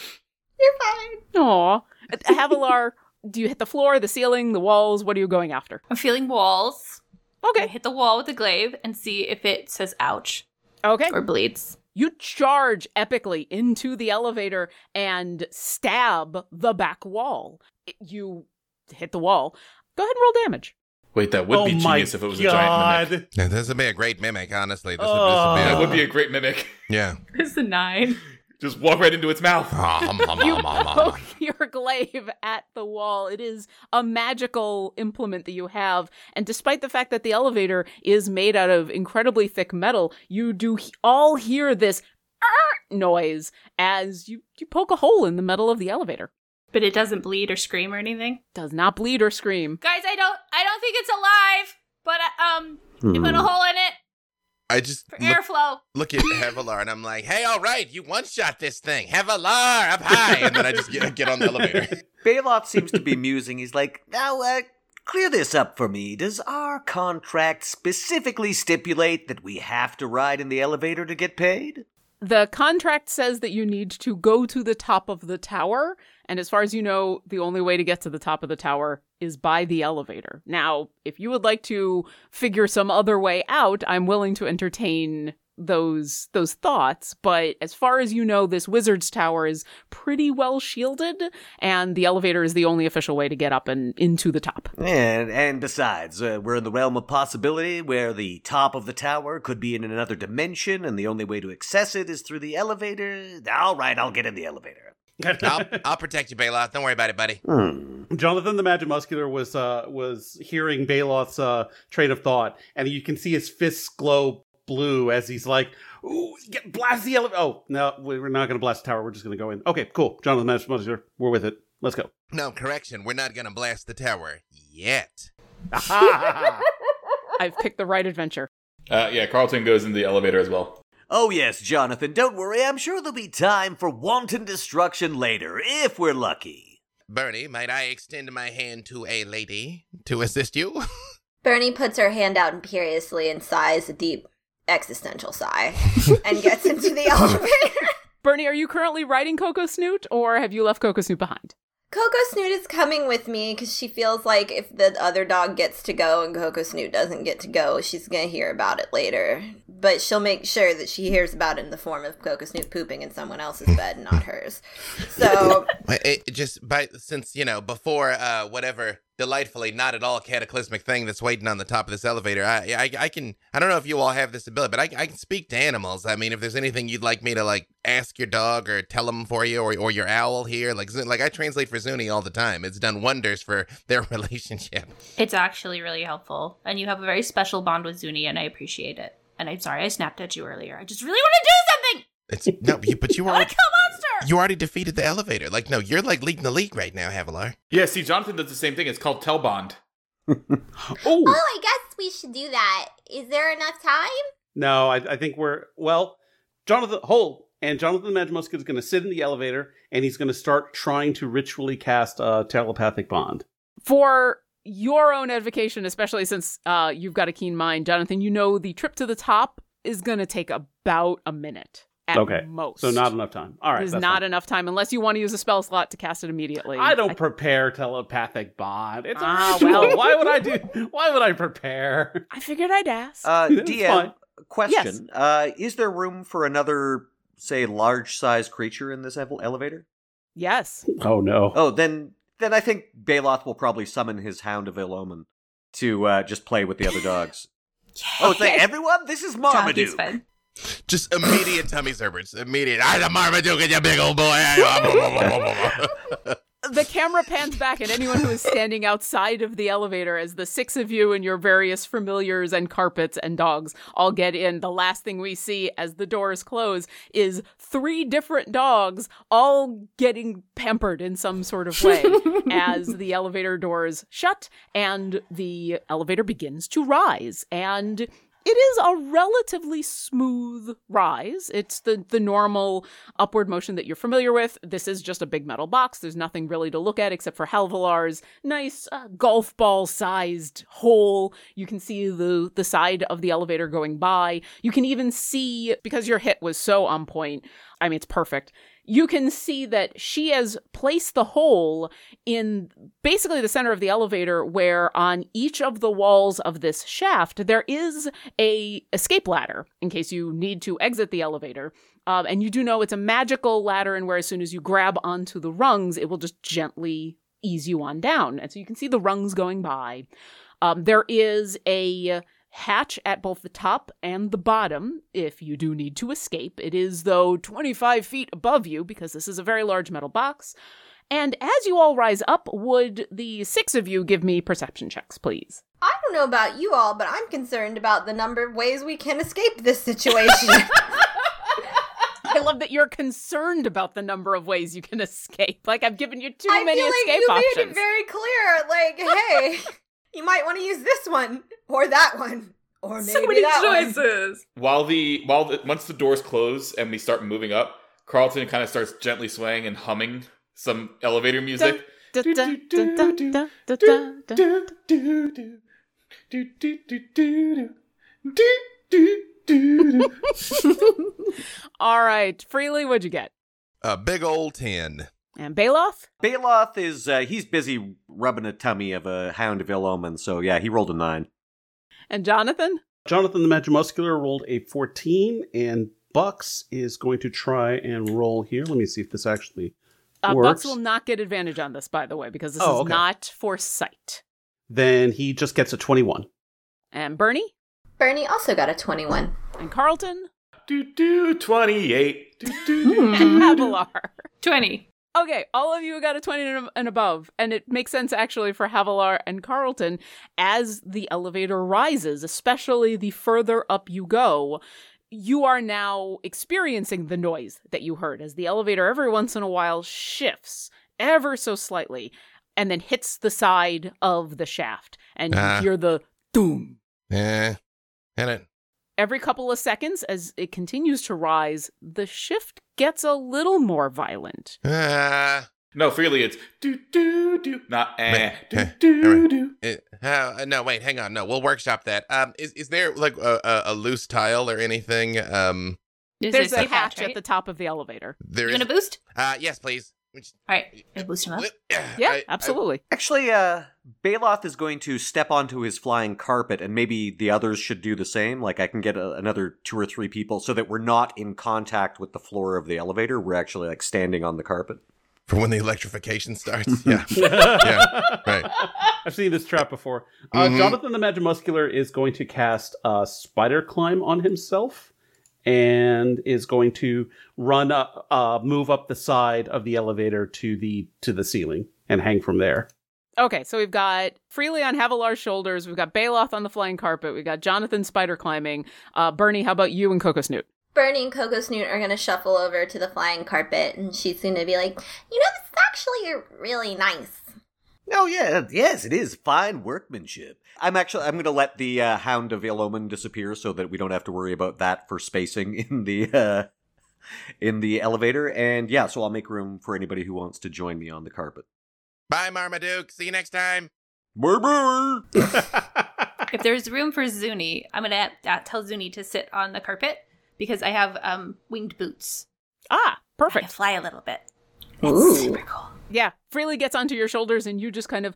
You're fine. Aw. Havilar, do you hit the floor, the ceiling, the walls? What are you going after? I'm feeling walls. I Okay. hit the wall with the glaive and see if it says ouch Okay. or bleeds. You charge epically into the elevator and stab the back wall. You hit the wall. Go ahead and roll damage. Wait, that would oh be genius if it was God. a giant mimic. Yeah, this would be a great mimic, honestly. This, Oh. would, this That would would be a great mimic. yeah. It's a nine. Just walk right into its mouth. Ah, you poke your glaive at the wall. It is a magical implement that you have. And despite the fact that the elevator is made out of incredibly thick metal, you do he- all hear this ah, noise as you, you poke a hole in the metal of the elevator. But it doesn't bleed or scream or anything. Does not bleed or scream. Guys, I don't I don't think it's alive. But uh, um you put a Hmm. hole in it I just for look, airflow. look at Havilar and I'm like, hey, all right, you one shot this thing. Havilar, up high. And then I just get, get on the elevator. Baeloth seems to be musing. He's like, now, uh, clear this up for me. Does our contract specifically stipulate that we have to ride in the elevator to get paid? The contract says that you need to go to the top of the tower. And as far as you know, the only way to get to the top of the tower is by the elevator. Now, if you would like to figure some other way out, I'm willing to entertain those those thoughts but as far as you know this wizard's tower is pretty well shielded and the elevator is the only official way to get up and into the top And and besides, uh, we're in the realm of possibility where the top of the tower could be in another dimension, and the only way to access it is through the elevator. All right, I'll get in the elevator. I'll, I'll protect you, Baeloth. Don't worry about it, buddy. Hmm. Jonathan the Magic Muscular was uh was hearing Baeloth's uh train of thought, and you can see his fists glow blue as he's like, "Ooh, get blast the elevator!" Oh no, we're not going to blast the tower. We're just going to go in. Okay, cool. Jonathan the Magic Muscular, we're with it. Let's go. No, correction. We're not going to blast the tower yet. i've picked the right adventure Uh, yeah, Carlton goes in the elevator as well. Oh, yes, Jonathan, don't worry. I'm sure there'll be time for wanton destruction later, if we're lucky. Bernie, might I extend my hand to a lady to assist you? Bernie puts her hand out imperiously and sighs a deep existential sigh and gets into the elevator. Bernie, are you currently riding Coco Snoot or have you left Coco Snoot behind? Coco Snoot is coming with me because she feels like if the other dog gets to go and Coco Snoot doesn't get to go, she's going to hear about it later. But she'll make sure that she hears about it in the form of Coco Snoot pooping in someone else's bed, not hers. So. it, it just by since, you know, before uh, whatever delightfully not at all cataclysmic thing that's waiting on the top of this elevator. I, I, I can, I don't know if you all have this ability, but I, I can speak to animals. I mean, if there's anything you'd like me to like ask your dog or tell them for you or, or your owl here, like, like I translate for Zuni all the time. It's done wonders for their relationship. It's actually really helpful. And you have a very special bond with Zuni and I appreciate it. And I'm sorry I snapped at you earlier. I just really want to do something. It's no, you, but you are. kill monster. You already defeated the elevator. Like, no, you're like leading the league right now, Havilar. Yeah, see, Jonathan does the same thing. It's called Telbond. oh. oh, I guess we should do that. Is there enough time? No, I, I think we're well. Jonathan hold, and Jonathan the Magic is going to sit in the elevator and he's going to start trying to ritually cast a telepathic bond. For your own edification, especially since uh, you've got a keen mind, Jonathan, you know the trip to the top is going to take about a minute okay. most. So not enough time. All right. There's not fine. enough time unless you want to use a spell slot to cast it immediately. I don't I... prepare telepathic bond. It's ah, well. why would I do? Why would I prepare? I figured I'd ask. Uh, DM question: yes. uh, Is there room for another, say, large size creature in this elevator? Yes. Oh no. Oh, then then I think Baeloth will probably summon his Hound of Ill Omen to uh, just play with the other dogs. Oh, say everyone, this is Marmaduke. Just immediate tummy servers. Immediate. I'm a Marmaduke, you big old boy. the camera pans back at anyone who is standing outside of the elevator as the six of you and your various familiars and carpets and dogs all get in. The last thing we see as the doors close is three different dogs all getting pampered in some sort of way as the elevator doors shut and the elevator begins to rise. And it is a relatively smooth rise. It's the the normal upward motion that you're familiar with. This is just a big metal box. There's nothing really to look at except for Havilar's nice uh, golf ball sized hole. You can see the the side of the elevator going by. You can even see because your hit was so on point. I mean, it's perfect you can see that she has placed the hole in basically the center of the elevator where on each of the walls of this shaft there is a escape ladder in case you need to exit the elevator. Um, and you do know it's a magical ladder and where as soon as you grab onto the rungs it will just gently ease you on down. And so you can see the rungs going by. Um, there is a hatch at both the top and the bottom if you do need to escape. It is, though, 25 feet above you because this is a very large metal box. And as you all rise up, would the six of you give me perception checks, please? I don't know about you all, but I'm concerned about the number of ways we can escape this situation. I love that you're concerned about the number of ways you can escape. Like I've given you too I many feel like escape you options. made it very clear. Like, hey, you might want to use this one or that one. Or maybe so many that choices. One. While the while the, once the doors close and we start moving up, Carlton kind of starts gently swaying and humming some elevator music. All right, Freely, what'd you get? A big old ten. And Baeloth? Baeloth is uh, he's busy rubbing a tummy of a hound of ill omen, so yeah, he rolled a nine. And Jonathan? Jonathan the Magimuscular rolled a 14, and Bucks is going to try and roll here. Let me see if this actually uh, works. Bucks will not get advantage on this, by the way, because this oh, is okay. not for sight. Then he just gets a 21. And Bernie? Bernie also got a 21. And Carlton? Do do 28. Do, do, do, and 20. Okay, all of you got a 20 and above, and it makes sense actually for Havilar and Carlton as the elevator rises, especially the further up you go. You are now experiencing the noise that you heard as the elevator every once in a while shifts ever so slightly and then hits the side of the shaft, and you Ah. hear the doom. Yeah. And it. Every couple of seconds, as it continues to rise, the shift gets a little more violent. Ah. No, freely it's do do do, not eh do do do. Uh, uh, no, wait, hang on. No, we'll workshop that. Um, is is there like a, a, a loose tile or anything? Um, there's, a hatch right? at the top of the elevator. There you is... gonna boost? Uh, yes, please. Which, All right, I boost him up. Yeah, I, absolutely. I, actually, uh, Baeloth is going to step onto his flying carpet, and maybe the others should do the same. Like, I can get a, another two or three people so that we're not in contact with the floor of the elevator. We're actually like standing on the carpet for when the electrification starts. Yeah, yeah, right. I've seen this trap before. Uh, mm-hmm. Jonathan the Magimuscular is going to cast a spider climb on himself and is going to run up, uh, move up the side of the elevator to the to the ceiling and hang from there. Okay, so we've got Freely on Havilar's shoulders. We've got Baeloth on the flying carpet. We've got Jonathan spider climbing. Uh, Bernie, how about you and Coco Snoot? Bernie and Coco Snoot are going to shuffle over to the flying carpet, and she's going to be like, you know, this is actually really nice. Oh yeah, yes, it is fine workmanship. I'm actually I'm going to let the uh, Hound of Ill disappear so that we don't have to worry about that for spacing in the uh, in the elevator. And yeah, so I'll make room for anybody who wants to join me on the carpet. Bye, Marmaduke. See you next time. Bye bye. if there's room for Zuni, I'm gonna uh, tell Zuni to sit on the carpet because I have um, winged boots. Ah, perfect. fly a little bit. It's super cool. Yeah, freely gets onto your shoulders and you just kind of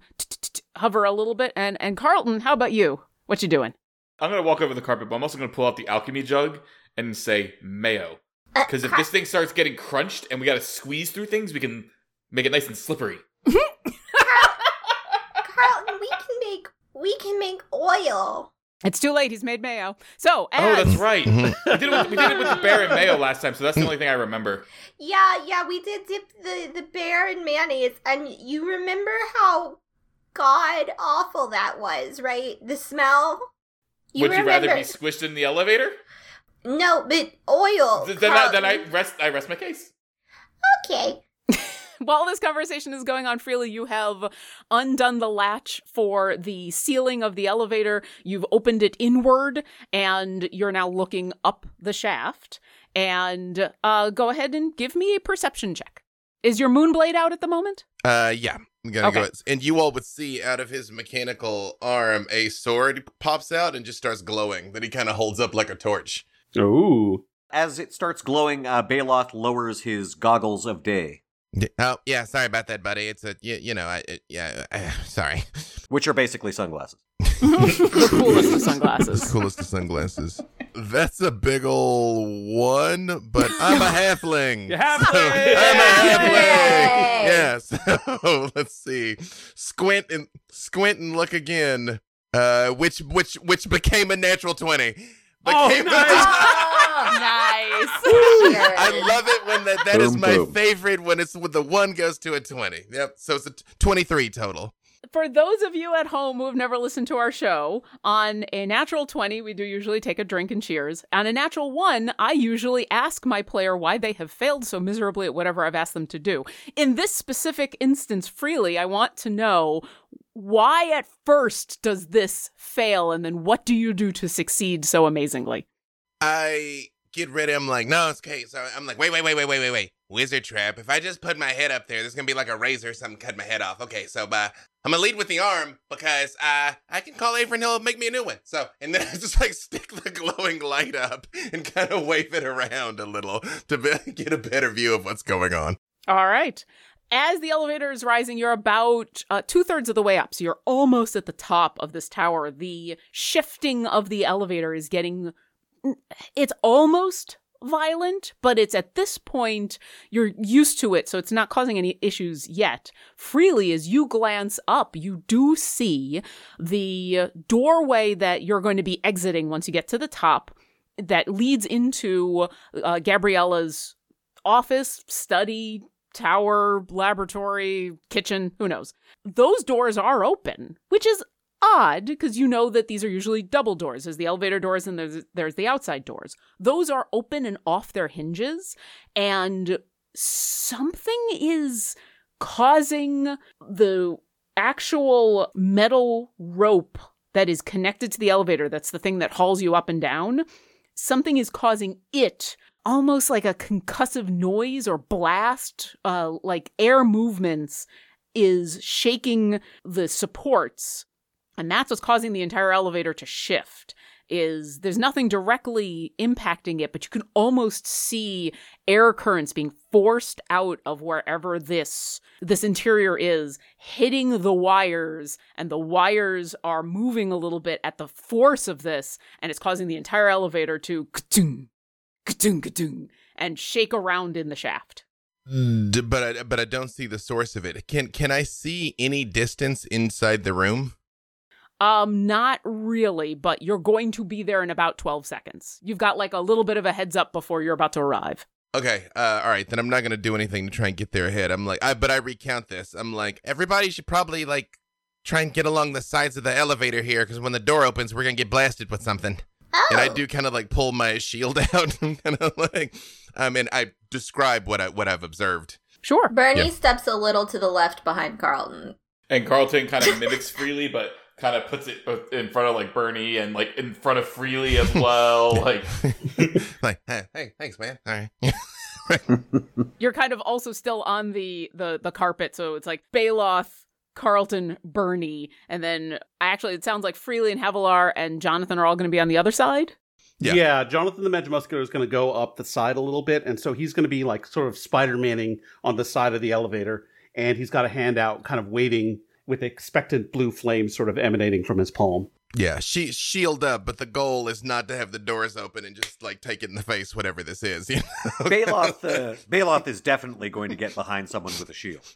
hover a little bit. And and Carlton, how about you? What you doing? I'm gonna walk over the carpet, but I'm also gonna pull out the alchemy jug and say mayo. Uh, because if this thing starts getting crunched and we gotta squeeze through things, we can make it nice and slippery. Carlton, we can make we can make oil. It's too late. He's made mayo. So, as... oh, that's right. Mm-hmm. we, did it with, we did it with the bear and mayo last time, so that's the only thing I remember. Yeah, yeah, we did dip the the bear in mayonnaise, and you remember how god awful that was, right? The smell. You Would remember... you rather be squished in the elevator? No, but oil. Then, I, then I rest. I rest my case. Okay. While this conversation is going on freely, you have undone the latch for the ceiling of the elevator. You've opened it inward, and you're now looking up the shaft. And uh, go ahead and give me a perception check. Is your moonblade out at the moment? Uh, yeah. I'm gonna okay. go. And you all would see out of his mechanical arm a sword pops out and just starts glowing. That he kind of holds up like a torch. Ooh. As it starts glowing, uh, Baeloth lowers his goggles of day. Oh yeah, sorry about that, buddy. It's a you, you know, I, yeah, uh, sorry. Which are basically sunglasses. the coolest of sunglasses. The coolest of sunglasses. That's a big ol' one, but I'm a halfling. You halfling. So I'm a halfling. Yes. Yeah, so let's see. Squint and squint and look again. Uh, which which which became a natural twenty. Oh, became oh, nice. nice. I love it when that that boom, is my boom. favorite when it's when the one goes to a 20. Yep. So it's a 23 total. For those of you at home who have never listened to our show, on a natural 20, we do usually take a drink and cheers. On a natural 1, I usually ask my player why they have failed so miserably at whatever I've asked them to do. In this specific instance, freely, I want to know why at first does this fail and then what do you do to succeed so amazingly? I get ready. I'm like, no, it's okay. So I'm like, wait, wait, wait, wait, wait, wait, wait. Wizard trap. If I just put my head up there, there's gonna be like a razor or something cut my head off. Okay, so uh, I'm gonna lead with the arm because uh, I can call Avery and he'll make me a new one. So and then I just like stick the glowing light up and kind of wave it around a little to be- get a better view of what's going on. All right. As the elevator is rising, you're about uh, two thirds of the way up. So you're almost at the top of this tower. The shifting of the elevator is getting it's almost violent, but it's at this point you're used to it, so it's not causing any issues yet. Freely, as you glance up, you do see the doorway that you're going to be exiting once you get to the top that leads into uh, Gabriella's office, study, tower, laboratory, kitchen, who knows. Those doors are open, which is odd because you know that these are usually double doors. There's the elevator doors and there's there's the outside doors. Those are open and off their hinges and something is causing the actual metal rope that is connected to the elevator that's the thing that hauls you up and down something is causing it almost like a concussive noise or blast, uh, like air movements, is shaking the supports. And that's what's causing the entire elevator to shift is there's nothing directly impacting it, but you can almost see air currents being forced out of wherever this this interior is, hitting the wires, and the wires are moving a little bit at the force of this, and it's causing the entire elevator to ka-dung, ka-dung, ka-dung, and shake around in the shaft. Hmm. But I, but I don't see the source of it. Can can I see any distance inside the room? Um, not really, but you're going to be there in about 12 seconds. You've got like a little bit of a heads up before you're about to arrive. Okay, uh, all right, then I'm not gonna do anything to try and get there ahead. I'm like, I, but I recount this. I'm like, everybody should probably like try and get along the sides of the elevator here, because when the door opens, we're gonna get blasted with something. Oh. And I oh. do kind of like pull my shield out and kind of like, I mean, I describe what I what I've observed. Sure. Bernie yeah. steps a little to the left behind Carlton. And Carlton kind of mimics freely, but kind of puts it in front of like Bernie and like in front of Freely as well. like, like, hey, hey, thanks, man. All right. You're kind of also still on the the the carpet, so it's like Baeloth, Carlton, Bernie, and then actually it sounds like Freely and Havilar and Jonathan are all going to be on the other side. Yeah. yeah, Jonathan the Magic Muscular is going to go up the side a little bit, and so he's going to be like sort of Spider Manning on the side of the elevator, and he's got a hand out, kind of waiting with expectant blue flames sort of emanating from his palm. Yeah, she shield up, but the goal is not to have the doors open and just like take it in the face, whatever this is. You know? Baeloth, uh, Baeloth is definitely going to get behind someone with a shield.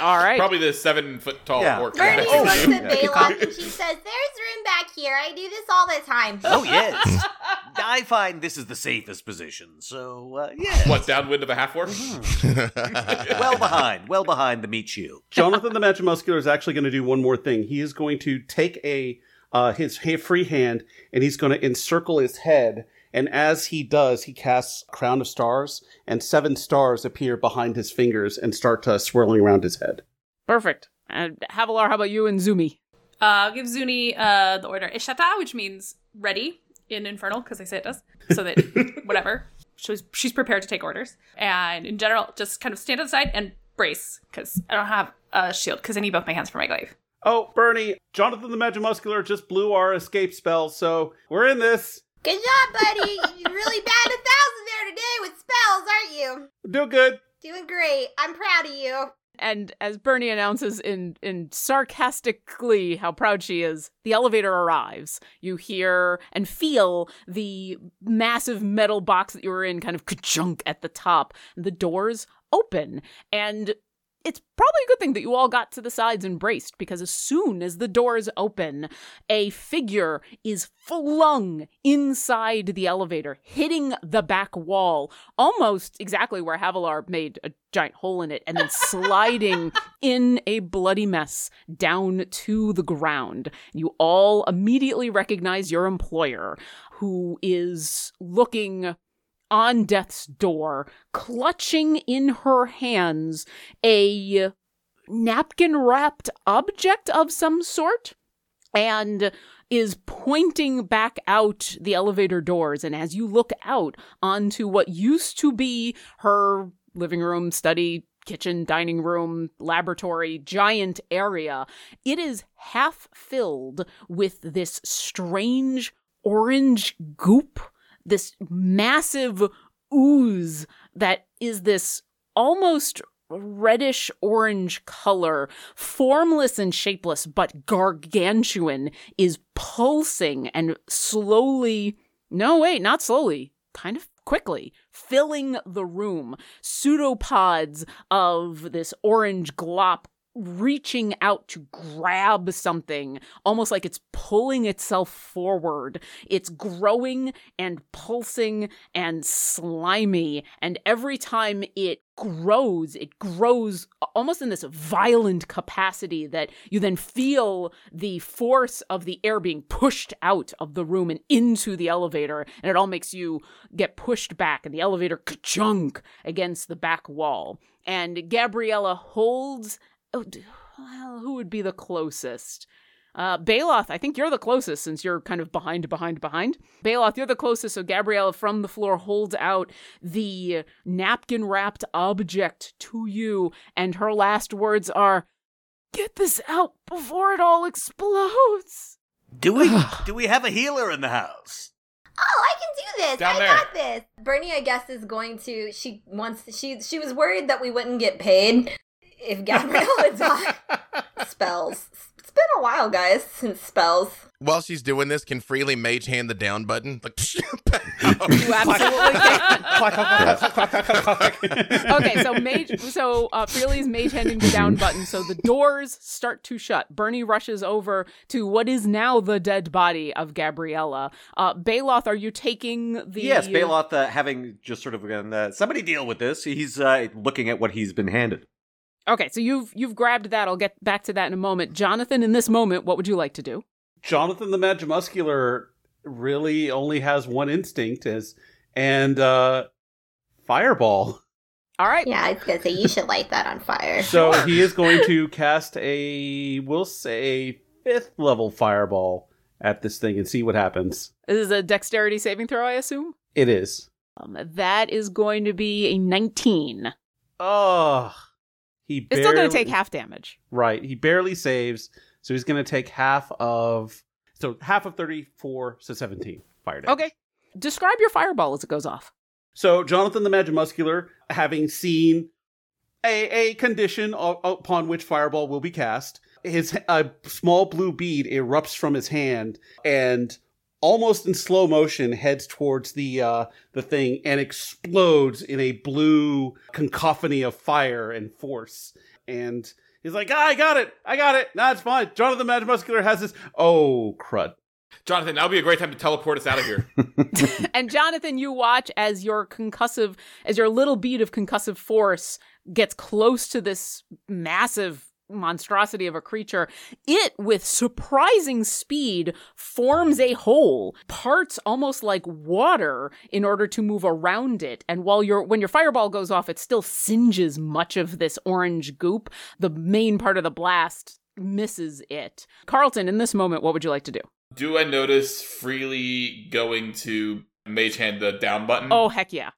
All right. Probably the seven foot tall yeah. orc. Bernie oh, looks at Baeloth and she says, There's room back here. I do this all the time. Oh, yes. I find this is the safest position. So, uh, yeah. What, downwind of a half orc? Mm-hmm. well behind. Well behind the meat shield. Jonathan the Magic Muscular is actually going to do one more thing. He is going to take a uh, his free hand and he's going to encircle his head and as he does, he casts Crown of Stars, and seven stars appear behind his fingers and start uh, swirling around his head. Perfect. And Havilar, how about you and Zuni? Uh, I'll give Zuni uh, the order Ishata, which means ready in Infernal, because I say it does. So that, whatever. She's, she's prepared to take orders. And in general, just kind of stand aside and brace, because I don't have a shield, because I need both my hands for my glaive. Oh, Bernie, Jonathan the Magic Muscular just blew our escape spell, so we're in this. Good job, buddy. You're really bad a thousand there today with spells, aren't you? Doing good. Doing great. I'm proud of you. And as Bernie announces in in sarcastically how proud she is, the elevator arrives. You hear and feel the massive metal box that you were in kind of ka-chunk at the top. The doors open and it's probably a good thing that you all got to the sides and braced because as soon as the doors open, a figure is flung inside the elevator, hitting the back wall, almost exactly where Havilar made a giant hole in it, and then sliding in a bloody mess down to the ground. You all immediately recognize your employer, who is looking on death's door, clutching in her hands a napkin wrapped object of some sort, and is pointing back out the elevator doors. And as you look out onto what used to be her living room, study, kitchen, dining room, laboratory, giant area, it is half filled with this strange orange goop this massive ooze that is this almost reddish orange color, formless and shapeless, but gargantuan, is pulsing and slowly, no, wait, not slowly, kind of quickly, filling the room. Pseudopods of this orange glop reaching out to grab something, almost like it's pulling itself forward. It's growing and pulsing and slimy. And every time it grows, it grows almost in this violent capacity that you then feel the force of the air being pushed out of the room and into the elevator. And it all makes you get pushed back, and the elevator ka-chunk against the back wall. And Gabriella holds oh, well, who would be the closest? Uh, Baeloth, I think you're the closest since you're kind of behind, behind, behind. Baeloth, you're the closest, so Gabriella from the floor holds out the napkin wrapped object to you, and her last words are, Get this out before it all explodes. Do we do we have a healer in the house? Oh, I can do this. Down I there. got this. Bernie, I guess, is going to. She wants. She she was worried that we wouldn't get paid if Gabriella died. spells. It's been a while, guys, since spells. While she's doing this, can Freely mage hand the down button? Like, You absolutely can. okay, so mage, so uh, Freely's mage handing the down button, so the doors start to shut. Bernie rushes over to what is now the dead body of Gabriella. Uh, Baeloth, are you taking the? Yes, Baeloth, uh, having just sort of again, uh, somebody deal with this. He's uh, looking at what he's been handed. Okay, so you've you've grabbed that. I'll get back to that in a moment. Jonathan, in this moment, what would you like to do? Jonathan the Magimuscular really only has one instinct is and uh fireball. All right. Yeah, I was gonna say you should light that on fire. So he is going to cast a we'll say fifth level fireball at this thing and see what happens. This is a dexterity saving throw, I assume. It is. Um, that is going to be a 19. Oh. He It's still going to take half damage. Right. He barely saves, so he's going to take half of so half of 34 so 17 fire damage. Okay. Describe your fireball as it goes off. So Jonathan the Magimuscular, having seen a, a condition upon which fireball will be cast, his a small blue bead erupts from his hand and almost in slow motion heads towards the uh, the thing and explodes in a blue cacophony of fire and force. And he's like, ah, "I got it, I got it. Nah, it's fine." Jonathan the Magimuscular has this. Oh crud! Jonathan, that would be a great time to teleport us out of here. and Jonathan, you watch as your concussive, as your little bead of concussive force gets close to this massive monstrosity of a creature. It, with surprising speed, forms a hole, parts almost like water in order to move around it. And while your when your fireball goes off, it still singes much of this orange goop. The main part of the blast misses it. Carlton, in this moment, what would you like to do? Do I notice freely going to mage hand the down button? Oh, heck yeah.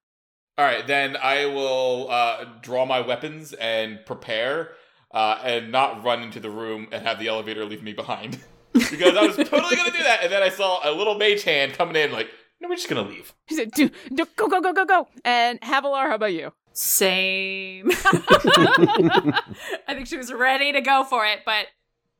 All right, then I will uh, draw my weapons and prepare, uh, and not run into the room and have the elevator leave me behind. because I was totally gonna do that, and then I saw a little mage hand coming in, like, no, we're just gonna leave. He said, do, do, go, go, go, go, go. And Havilar, how about you? Same. I think she was ready to go for it, but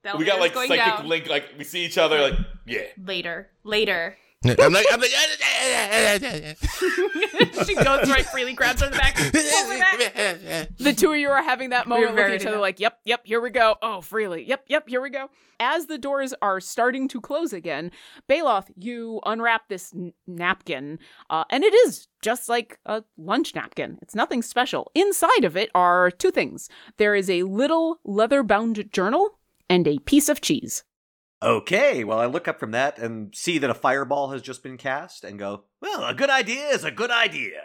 the we got like going psychic down. link, like we see each other, like, yeah. later. Later. I'm like, I'm like, she goes right freely, grabs her in the back. back. The two of you are having that We moment with each other, like, yep, yep, here we go. Oh, freely. Yep, yep, here we go. As the doors are starting to close again, Baeloth, you unwrap this n- napkin, uh, and it is just like a lunch napkin. It's nothing special. Inside of it are two things there is a little leather bound journal and a piece of cheese. Okay, well, I look up from that and see that a fireball has just been cast and go, Well, a good idea is a good idea.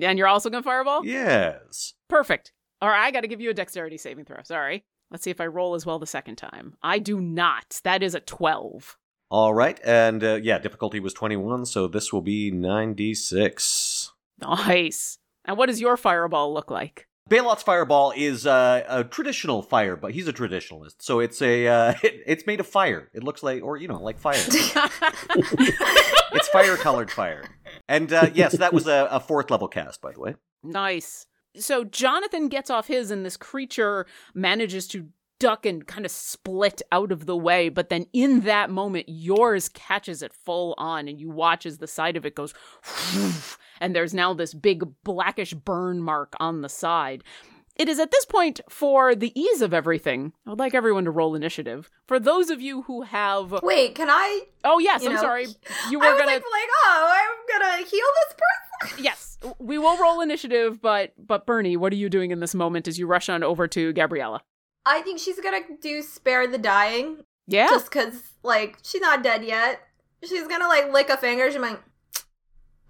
And you're also going to fireball? yes. Perfect. All right, I got to give you a dexterity saving throw. Sorry. Let's see if I roll as well the second time. I do not. That is a 12. All right, and uh, yeah, difficulty was 21, so this will be 9d6. Nice. And what does your fireball look like? Baeloth's fireball is uh, a traditional fire, but he's a traditionalist, so it's a uh, it, it's made of fire. It looks like, or you know, like fire. it's fire colored fire. And uh, yes, that was a, a fourth level cast, by the way. Nice. So Jonathan gets off his, and this creature manages to duck and kind of split out of the way. But then in that moment, yours catches it full on, and you watch as the side of it goes, and there's now this big blackish burn mark on the side. It is at this point, for the ease of everything, I would like everyone to roll initiative. For those of you who have. Wait, can I? Oh, yes, I'm know, sorry. You were gonna. like, like, oh, I'm gonna heal this person. Yes, we will roll initiative, but but Bernie, what are you doing in this moment as you rush on over to Gabriella? I think she's gonna do spare the dying. Yeah. Just because, like, she's not dead yet. She's gonna like lick a finger. She might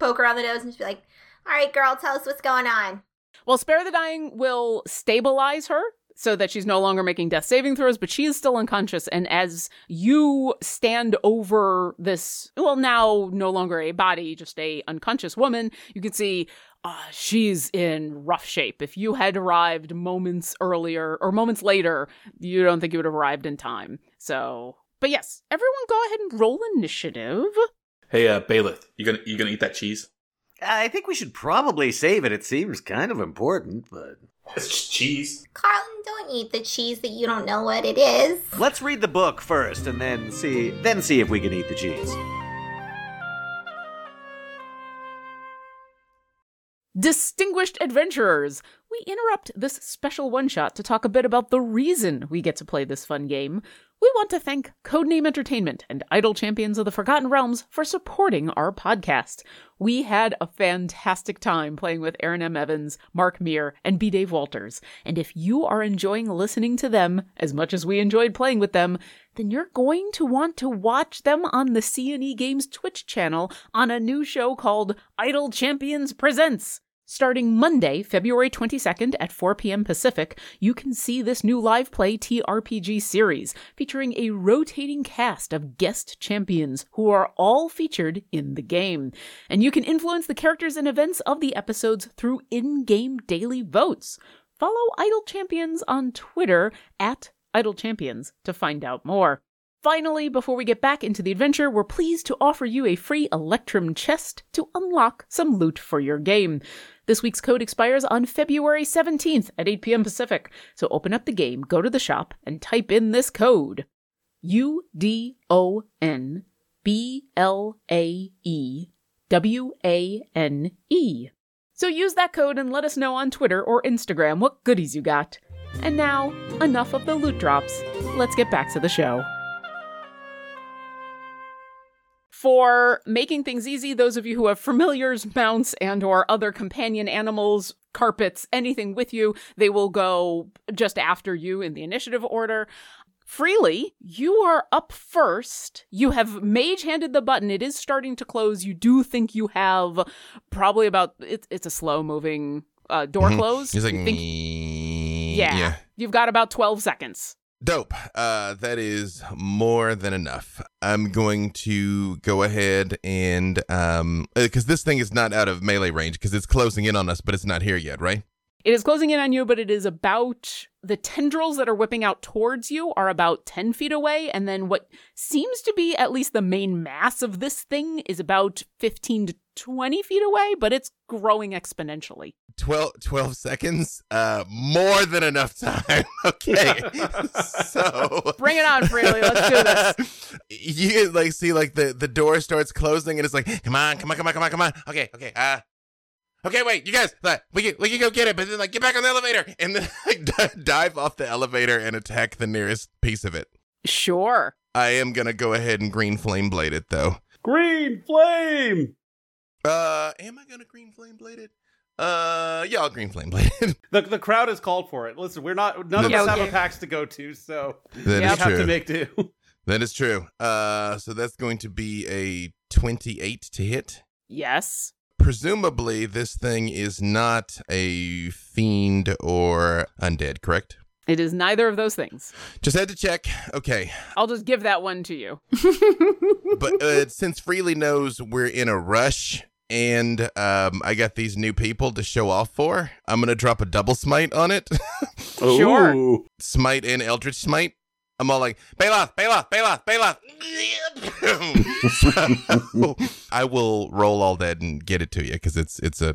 poke her on the nose and she'll be like, "All right, girl, tell us what's going on." Well, spare the dying will stabilize her so that she's no longer making death saving throws, but she is still unconscious. And as you stand over this, well, now no longer a body, just a unconscious woman, you can see uh, she's in rough shape. If you had arrived moments earlier or moments later, you don't think you would have arrived in time. So, but yes, everyone go ahead and roll initiative. Hey, uh, Baeloth, you gonna you gonna eat that cheese? I think we should probably save it. It seems kind of important, but it's just cheese. Carlton, don't eat the cheese that you don't know what it is. Let's read the book first, and then see then see if we can eat the cheese. Distinguished adventurers, we interrupt this special one shot to talk a bit about the reason we get to play this fun game. We want to thank Codename Entertainment and Idle Champions of the Forgotten Realms for supporting our podcast. We had a fantastic time playing with Erin M. Evans, Mark Meer, and B. Dave Walters. And if you are enjoying listening to them as much as we enjoyed playing with them, then you're going to want to watch them on the CNE Games Twitch channel on a new show called Idle Champions Presents. Starting Monday, February 22nd at 4 p.m. Pacific, you can see this new live play TRPG series featuring a rotating cast of guest champions who are all featured in the game. And you can influence the characters and events of the episodes through in game daily votes. Follow Idle Champions on Twitter at Idle Champions to find out more. Finally, before we get back into the adventure, we're pleased to offer you a free Electrum chest to unlock some loot for your game. This week's code expires on February 17th at 8 p.m. Pacific, so open up the game, go to the shop, and type in this code U D O N B L A E W A N E. So use that code and let us know on Twitter or Instagram what goodies you got. And now, enough of the loot drops. Let's get back to the show. For making things easy, those of you who have familiars, mounts, and or other companion animals, carpets, anything with you, they will go just after you in the initiative order. Freely, you are up first. You have mage handed the button. It is starting to close. You do think you have probably about it's it's a slow moving uh, door Mhm. close. He's like, think- yeah, yeah. You've got about 12 seconds. Dope. Uh, that is more than enough. I'm going to go ahead and um, because this thing is not out of melee range because it's closing in on us, but it's not here yet, right? It is closing in on you, but it is about the tendrils that are whipping out towards you are about 10 feet away. And then what seems to be at least the main mass of this thing is about 15 to 20 feet away, but it's growing exponentially. 12, 12 seconds. Uh, more than enough time. okay. so Bring it on, Freely. Let's do this. you can, like see like the the door starts closing and it's like come on come on come on come on come on okay okay uh okay wait you guys uh, we can we can go get it but then like get back on the elevator and then like d- dive off the elevator and attack the nearest piece of it Sure. i am gonna go ahead and green flame blade it though Green flame. Uh am i gonna green flame blade it uh yeah i'll green flame blade it The the crowd has called for it. Listen, we're not none of Yeah, us have okay. a PAX to go to, so That we is have true to make do. that is true uh so that's going to be a 28 to hit Yes. presumably this thing is not a fiend or undead, correct? It is neither of those things. Just had to check. Okay, I'll just give that one to you. but uh, since Freely knows we're in a rush and um, I got these new people to show off for, I'm gonna drop a double smite on it. Sure. Smite and Eldritch smite. I'm all like, Baeloth, Baeloth, Baeloth, Baeloth. so, I will roll all that and get it to you because it's it's a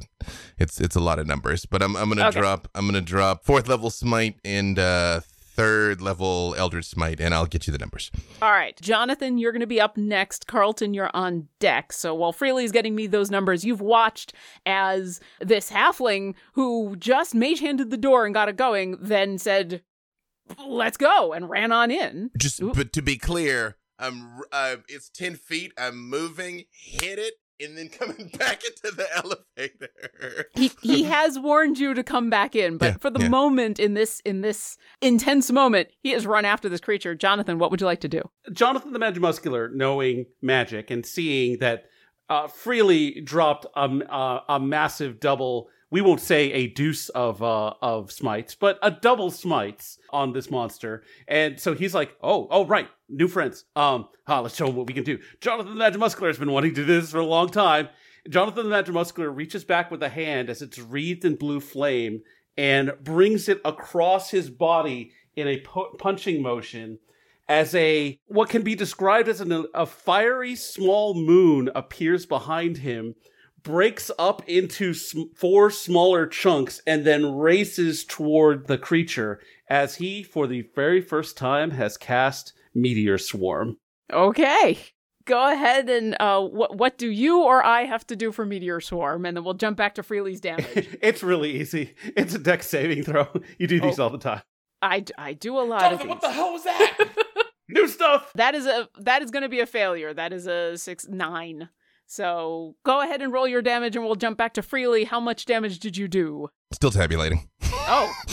it's it's a lot of numbers. But I'm I'm gonna Okay. drop I'm gonna drop fourth level smite and uh third level Eldritch smite, and I'll get you the numbers. All right, Jonathan, you're going to be up next. Carlton, you're on deck. So while Freely's getting me those numbers, you've watched as this halfling who just mage handed the door and got it going, then said, "Let's go," and ran on in. Just Oop. but to be clear, I'm uh, it's ten feet. I'm moving, hit it, and then coming back into the elevator. He he has warned you to come back in, but Yeah, for the yeah. moment in this in this intense moment, he has run after this creature. Jonathan, what would you like to do? Jonathan the Magimuscular, knowing magic and seeing that uh, Freely dropped a, a, a massive double we won't say a deuce of uh of smites, but a double smites on this monster. And so he's like, "Oh, oh right, new friends. Um, huh, let's show him what we can do." Jonathan the Magic Muscular has been wanting to do this for a long time. Jonathan the Magic Muscular reaches back with a hand as it's wreathed in blue flame and brings it across his body in a pu- punching motion as a what can be described as an, a fiery small moon appears behind him breaks up into sm- four smaller chunks and then races toward the creature as he for the very first time has cast meteor swarm Okay. Go ahead and uh, what what do you or I have to do for Meteor Swarm, and then we'll jump back to Freely's damage. it's really easy it's a dex saving throw you do these Oh. all the time I, I do a lot Jonathan, of these. what the hell was that? new stuff That is a that is going to be a failure. That is a six nine. So go ahead and roll your damage, and we'll jump back to Freely. How much damage did you do? Still tabulating. Oh,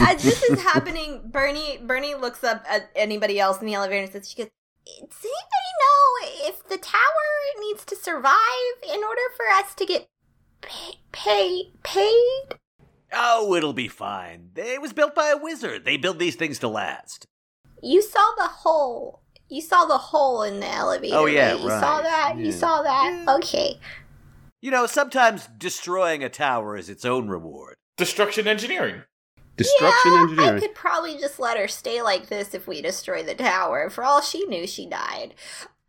As this is happening, Bernie Bernie looks up at anybody else in the elevator and says, "She goes, does anybody know if the tower needs to survive in order for us to get pay, pay paid?" Oh, it'll be fine. It was built by a wizard. They build these things to last. You saw the hole. You saw the hole in the elevator. Oh, yeah, right? You saw right. that. You saw that. Okay. You know, sometimes destroying a tower is its own reward. Destruction engineering. destruction yeah, engineering I could probably just let her stay like this if we destroy the tower. For all she knew, she died.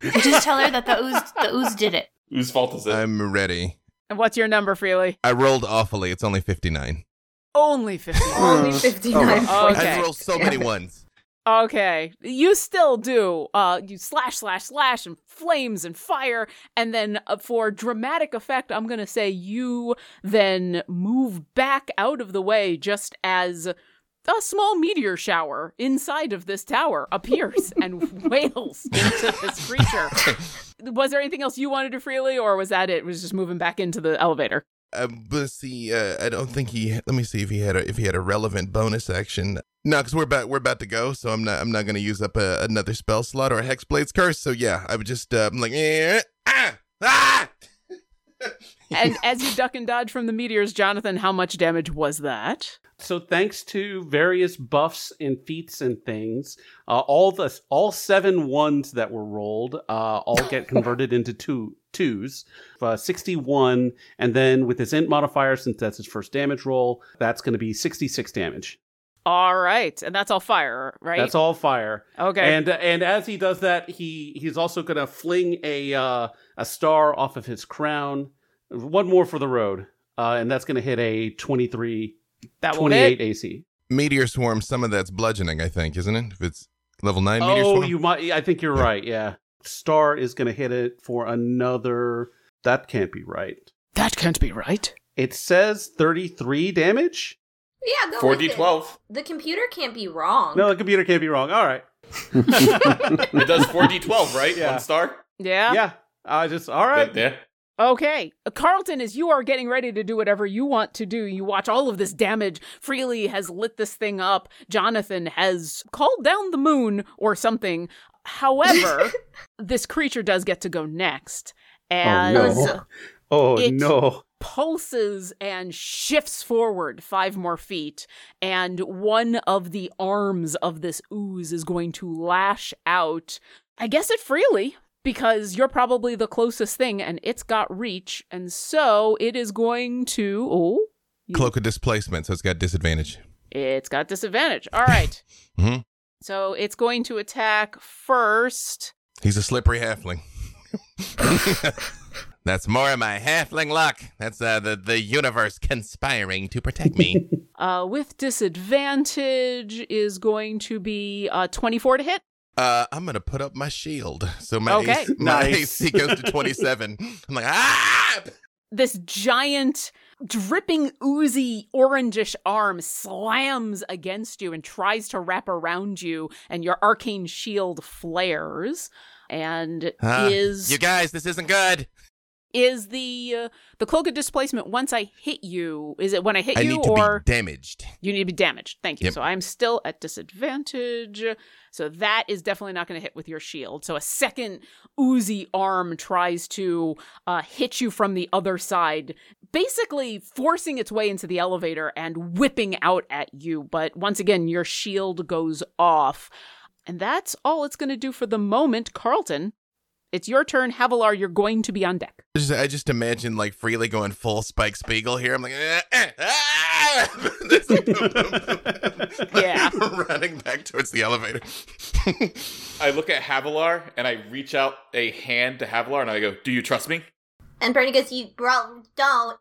Just tell her that the ooze the ooze did it. Whose fault is it? I'm ready. and what's your number, Freely? I rolled awfully. It's only 59. Only fifty. Only fifty nine Oh, points. okay. I rolled so many ones. Okay. You still do. Uh you slash slash slash and flames and fire and then uh, for dramatic effect I'm going to say you then move back out of the way just as a small meteor shower inside of this tower appears and wails into this creature. Was there anything else you wanted to freely or was that it? It was just moving back into the elevator? Uh, let's see. Uh, I don't think he. Let me see if he had a if he had a relevant bonus action. No, because we're about we're about to go, so I'm not I'm not going to use up a, another spell slot or a hexblade's curse. So yeah, I would just uh, I'm like eh, ah ah. And as you duck and dodge from the meteors, Jonathan, how much damage was that? So thanks to various buffs and feats and things, uh, all the all seven ones that were rolled uh, all get converted into two twos. Uh, Sixty-one, and then with his int modifier, since that's his first damage roll, that's going to be sixty-six damage. All right, and that's all fire, right? That's all fire. Okay. And and as he does that, he he's also going to fling a uh, a star off of his crown. One more for the road, uh, and that's going to hit a twenty-three. that will 28 hit. AC. Meteor swarm. Some of that's bludgeoning, I think, isn't it? If it's level nine meteor Oh, swarm. you might. I think you're Yeah. right. Yeah, Star is going to hit it for another. That can't be right. That can't be right. It says 33 damage. Yeah, go Four with D it. twelve. The computer can't be wrong. No, the computer can't be wrong. All right. It does four D twelve, right? Yeah. One star. Yeah. Yeah. I just all right. Yeah. Okay. Uh, Carlton, as you are getting ready to do whatever you want to do, you watch all of this damage. Freely has lit this thing up. Jonathan has called down the moon or something. However, this creature does get to go next. And no. Oh It- no. pulses and shifts forward five more feet, and one of the arms of this ooze is going to lash out. I guess it freely because you're probably the closest thing, and it's got reach, and so it is going to. Oh, you- Cloak of displacement, so it's got disadvantage. it's got disadvantage. All right. Mhm. So it's going to attack first. He's a slippery halfling. That's more of my halfling luck. That's uh, the the universe conspiring to protect me. Uh, with disadvantage is going to be uh, 24 to hit. Uh, I'm gonna put up my shield, so my Okay. AC, my Nice. AC goes to 27. I'm like ah. this giant dripping oozy orangish arm slams against you and tries to wrap around you and your arcane shield flares and Ah, is you guys, this isn't good. Is the uh, the cloak of displacement once i hit you is it when i hit I you need to or be damaged. you need to be damaged thank you Yep. so i'm still at disadvantage so that is definitely not going to hit with your shield so a second oozy arm tries to uh, hit you from the other side basically forcing its way into the elevator and whipping out at you. But once again, your shield goes off. And that's all it's going to do for the moment. Carlton, it's your turn. Havilar, you're going to be on deck. I just, I just imagine like freely going full Spike Spiegel here. I'm like, eh, eh, ah! yeah, running back towards the elevator. I look at Havilar and I reach out a hand to Havilar and I go, "Do you trust me?" And Bernie goes, "You bro, don't."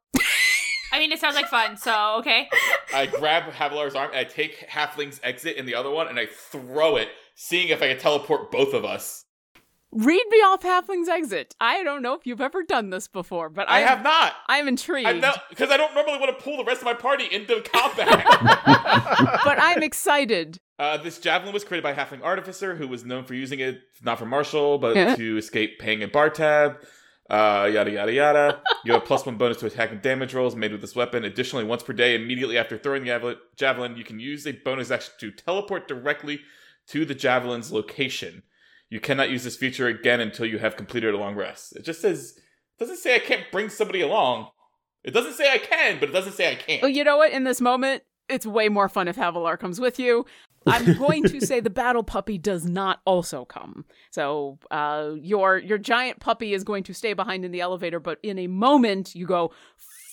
I mean, it sounds like fun, so okay. I grab Havilar's arm and I take Halfling's exit in the other one and I throw it, seeing if I can teleport both of us. Read me off Halfling's exit. I don't know if you've ever done this before, but I I'm, have not. I'm intrigued. Because I don't normally want to pull the rest of my party into combat. but I'm excited. Uh, this javelin was created by Halfling Artificer, who was known for using it not for martial, but Yeah. to escape paying a bar tab. Uh, yada yada yada. You have plus one bonus to attack and damage rolls made with this weapon. Additionally, once per day, immediately after throwing the javelin, you can use a bonus action to teleport directly to the javelin's location. You cannot use this feature again until you have completed a long rest. It just says it doesn't say I can't bring somebody along. It doesn't say I can, but it doesn't say I can't. Well, you know what? In this moment, it's way more fun if Havilar comes with you. I'm going to say the battle puppy does not also come. So uh, your your giant puppy is going to stay behind in the elevator, but in a moment you go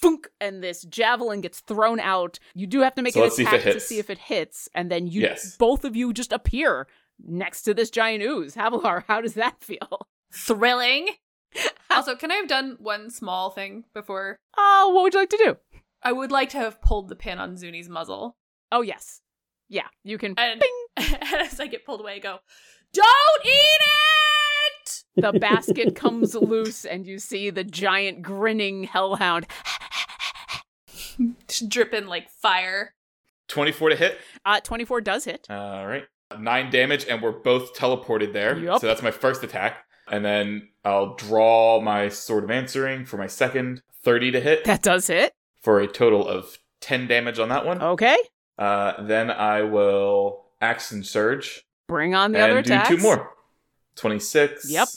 funk and this javelin gets thrown out. You do have to make So an see attack to see if it hits, and then you Yes. both of you just appear next to this giant ooze. Havilar, how does that feel? Thrilling. also, can I have done one small thing before? Oh, what would you like to do? I would like to have pulled the pin on Zuni's muzzle. Oh yes, yeah, you can. And as I get pulled away, I go, Don't eat it! the basket comes loose and you see the giant grinning hellhound dripping like fire. Twenty-four to hit. uh 24 does hit All right. Nine damage, and we're both teleported there. Yup. So that's my first attack. And then I'll draw my Sword of Answering for my second. 30 to hit that does hit for a total of 10 damage on that one. okay Uh, then I will Action Surge bring on the and other do two more. 26. Yep.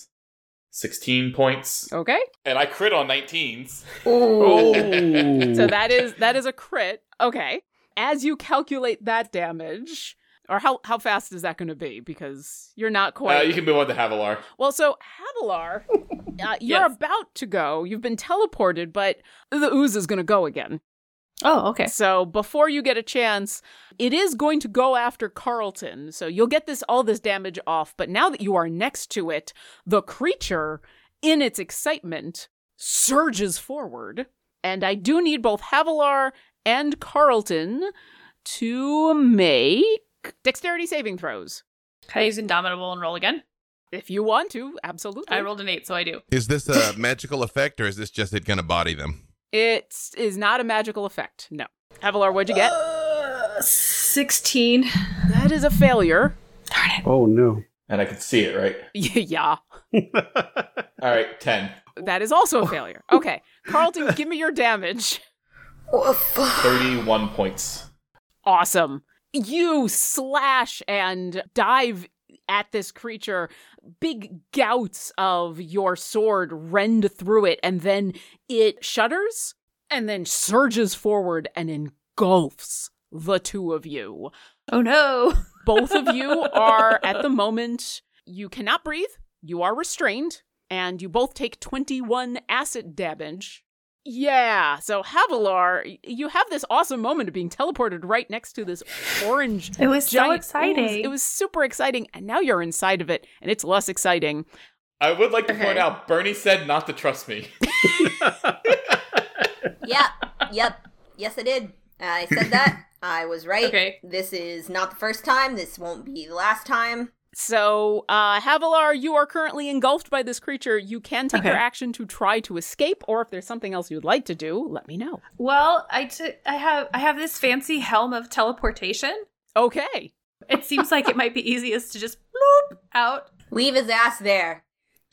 16 points. okay And I crit on 19s. so that is that is a crit okay as you calculate that damage or how how fast is that going to be because you're not Uh, quite you can move on to Havilar. Well, so Havilar, uh, you're Yes. about to go. You've been teleported, but the ooze is going to go again. Oh, okay. So before you get a chance, it is going to go after Carlton. So you'll get this all this damage off. But now that you are next to it, the creature, in its excitement, surges forward. And I do need both Havilar and Carlton to make dexterity saving throws. Can I use Indomitable and roll again? If you want to, absolutely. I rolled an eight, so I do. Is this a magical effect or is this just it gonna body them? It is not a magical effect. No. Havilar, what'd you get? Uh, 16. That is a failure. Darn it. Oh no. And I can see it, right? yeah. All right, 10. That is also a failure. Okay. Carlton, give me your damage. 31 points. Awesome. You slash and dive at this creature. Big gouts of your sword rend through it, and then it shudders and then surges forward and engulfs the two of you. Oh no. Both of you are at the moment, you cannot breathe, you are restrained, and you both take 21 acid damage. Yeah, so Havilar, you have this awesome moment of being teleported right next to this orange. It was so giant ooze. exciting. It was super exciting, and now you're inside of it, and it's less exciting. I would like to Okay. point out Bernie said not to trust me. yep, yep, yes, I did. I said that. I was right. Okay. This is not the first time. This won't be the last time. So, uh, Havilar, you are currently engulfed by this creature. You can take your action to try to escape, or if there's something else you'd like to do, let me know. Well, I took I have I have this fancy helm of teleportation. Okay. It seems like it might be easiest to just bloop out. Leave his ass there.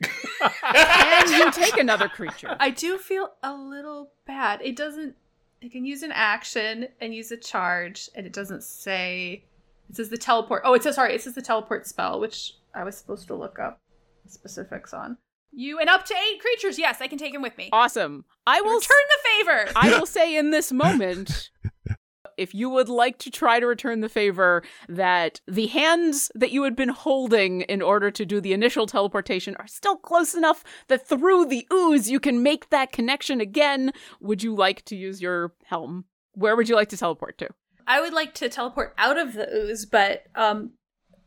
and you take another creature. I do feel a little bad. It doesn't I can use an action and use a charge, and it doesn't say it says the teleport. Oh, it says sorry, it says the teleport spell, which I was supposed to look up specifics on. You and up to eight creatures. Yes, I can take him with me. Awesome. I will return the favor. I will say in this moment, if you would like to try to return the favor, that the hands that you had been holding in order to do the initial teleportation are still close enough that through the ooze you can make that connection again. Would you like to use your helm? Where would you like to teleport to? I would like to teleport out of the ooze, but um,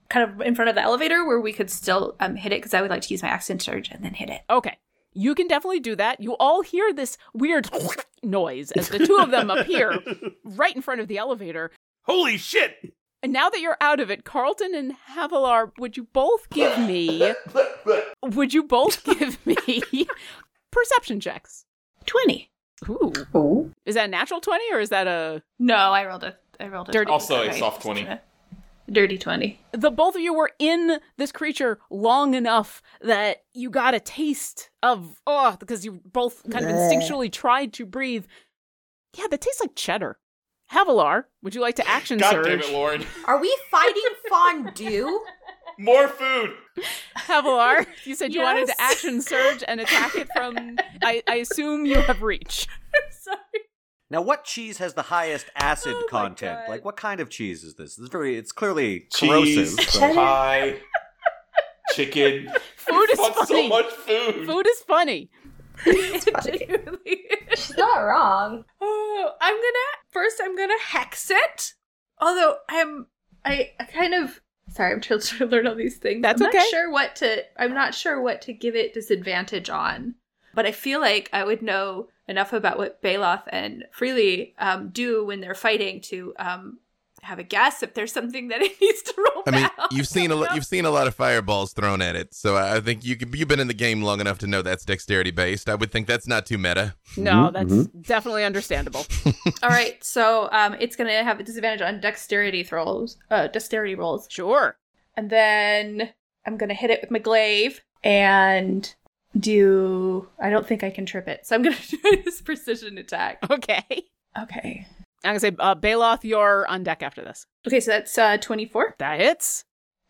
kind of in front of the elevator where we could still um, hit it because I would like to use my action surge and then hit it. Okay. You can definitely do that. You all hear this weird noise as the two of them appear right in front of the elevator. Holy shit! And now that you're out of it, Carlton and Havilar, would you both give me would you both give me perception checks? 20. Ooh. Ooh. Is that a natural 20 or is that a No, I rolled a I rolled a Dirty. Also a soft 20. Dirty 20. the both of you were in this creature long enough that you got a taste of oh because you both kind of instinctually tried to breathe. Yeah, that tastes like cheddar. Havilar, would you like to action God surge? damn it, Lauren. Are we fighting fondue? More food. Havilar, you said you wanted to action surge and attack it from. I, I assume you have reach. Sorry. Now, what cheese has the highest oh acid Oh content? Like, what kind of cheese is this? It's very. It's clearly Cheese, corrosive. but- pie, chicken. Food is funny. so much food. Food is funny. Genuinely. She's not wrong. Oh, I'm gonna first. I'm gonna hex it. Although I'm, I, I kind of sorry. I'm trying to learn all these things. That's I'm okay. Not sure what to. I'm not sure what to give it disadvantage on. But I feel like I would know enough about what Baeloth and Freely um, do when they're fighting to um, have a guess if there's something that it needs to roll. I mean, back. you've seen a lo- you've seen a lot of fireballs thrown at it, so I think you could, you've been in the game long enough to know that's dexterity based. I would think that's not too meta. No, that's definitely understandable. All right, so um, it's gonna have a disadvantage on dexterity throws, uh, dexterity rolls. Sure. And then I'm gonna hit it with my glaive and do. I don't think I can trip it, so I'm gonna do this precision attack. Okay. Okay. I'm gonna say, uh, Baeloth, you're on deck after this. Okay, so that's uh, 24 That hits.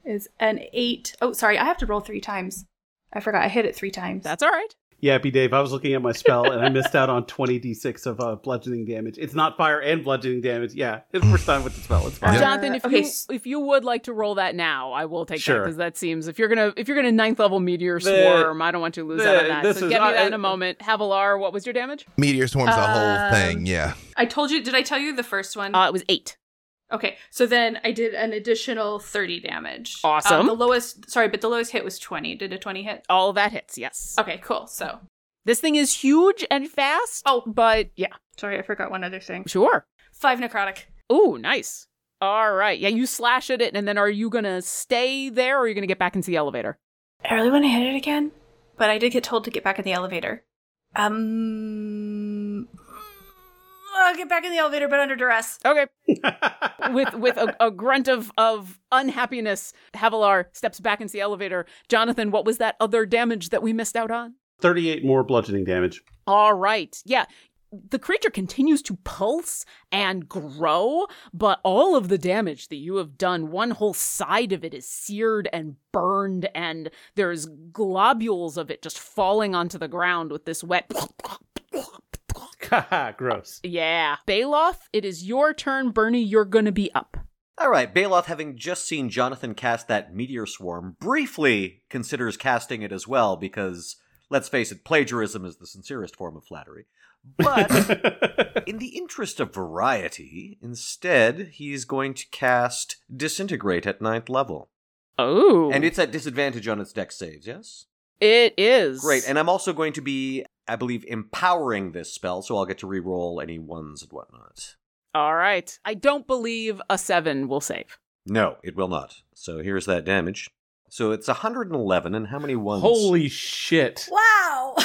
is an eight. Oh, sorry, I have to roll three times. I forgot I hit it three times. That's all right. Yeah, B Dave, I was looking at my spell and I missed out on 20d6 of uh, bludgeoning damage. It's not fire and bludgeoning damage. Yeah, it's the first time with the spell. It's fine. Uh, Jonathan, if okay, you if you would like to roll that now, I will take that because that seems if you're gonna if you're gonna ninth level meteor The- swarm, I don't want to lose out on that. this So is- get me I- that in a moment. Havilar, what was your damage? Meteor swarm's the whole Um, thing. Yeah. I told you. Did I tell you the first one? Uh, it was eight. Okay, so then I did an additional 30 damage. Awesome. Um, the lowest. Sorry, but the lowest hit was 20. Did a 20 hit? All that hits. Yes. Okay, cool. So, This thing is huge and fast. Oh. but yeah, sorry, I forgot one other thing. sure. Five necrotic. Ooh, nice. All right. Yeah, you slash at it, and then are you gonna stay there, or are you gonna get back into the elevator? I really want to hit it again, but I did get told to get back in the elevator. Um, Oh, I'll get back in the elevator, but under duress. Okay. with with a, a grunt of of unhappiness, Havilar steps back into the elevator. Jonathan, what was that other damage that we missed out on? 38 more bludgeoning damage. All right. Yeah. The creature continues to pulse and grow, but all of the damage that you have done, one whole side of it is seared and burned, and there's globules of it just falling onto the ground with this wet. Haha, gross. Yeah. Baeloth, it is your turn. Bernie, you're going to be up. All right, Baeloth, having just seen Jonathan cast that meteor swarm, briefly considers casting it as well because, let's face it, plagiarism is the sincerest form of flattery. But in the interest of variety, instead, he's going to cast Disintegrate at ninth level. Oh. And it's at disadvantage on its dex saves, yes? It is. Great. And I'm also going to be, I believe, empowering this spell, so I'll get to re-roll any ones and whatnot. All right. I don't believe a seven will save. No, it will not. So here's that damage. So it's 111, and how many ones? Holy shit. Wow.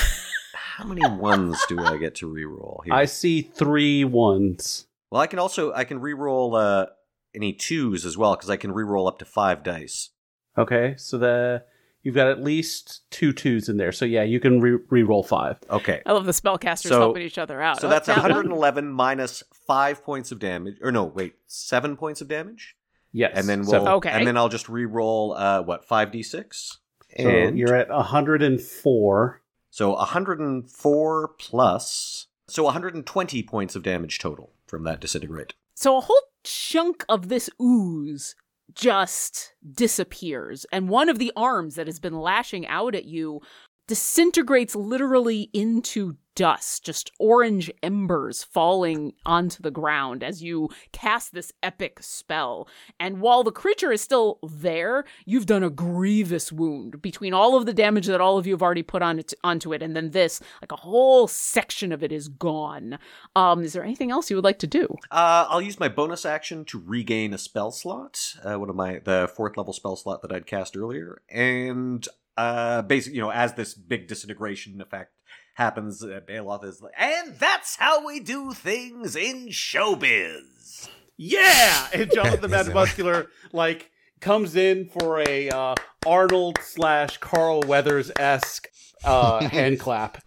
How many ones do I get to re-roll here? I see three ones. Well, I can also I can re-roll uh, any twos as well because I can re-roll up to five dice. Okay, so the you've got at least two twos in there. So yeah, you can re- re-roll five. Okay. I love the spellcasters So- helping each other out. So Oh, that's that one? 111 minus five points of damage. Or no, wait, seven points of damage. Yes. And then we'll seven. Okay. and then I'll just re-roll uh, what five d6. So And- you're at 104. So 104 plus. So 120 points of damage total from that disintegrate. So a whole chunk of this ooze just disappears, and one of the arms that has been lashing out at you disintegrates literally into dust, just orange embers falling onto the ground as you cast this epic spell. And while the creature is still there, you've done a grievous wound between all of the damage that all of you have already put on it, onto it, and then this, like a whole section of it is gone. Um, is there anything else you would like to do? Uh, I'll use my bonus action to regain a spell slot, uh, one of my the fourth level spell slot that I'd cast earlier, and uh, basically, you know, as this big disintegration effect happens, uh, Baeloth is like, And that's how we do things in showbiz. Yeah, and Jonathan the Mad Muscular like comes in for a uh, Arnold slash Carl Weathers esque uh, hand clap.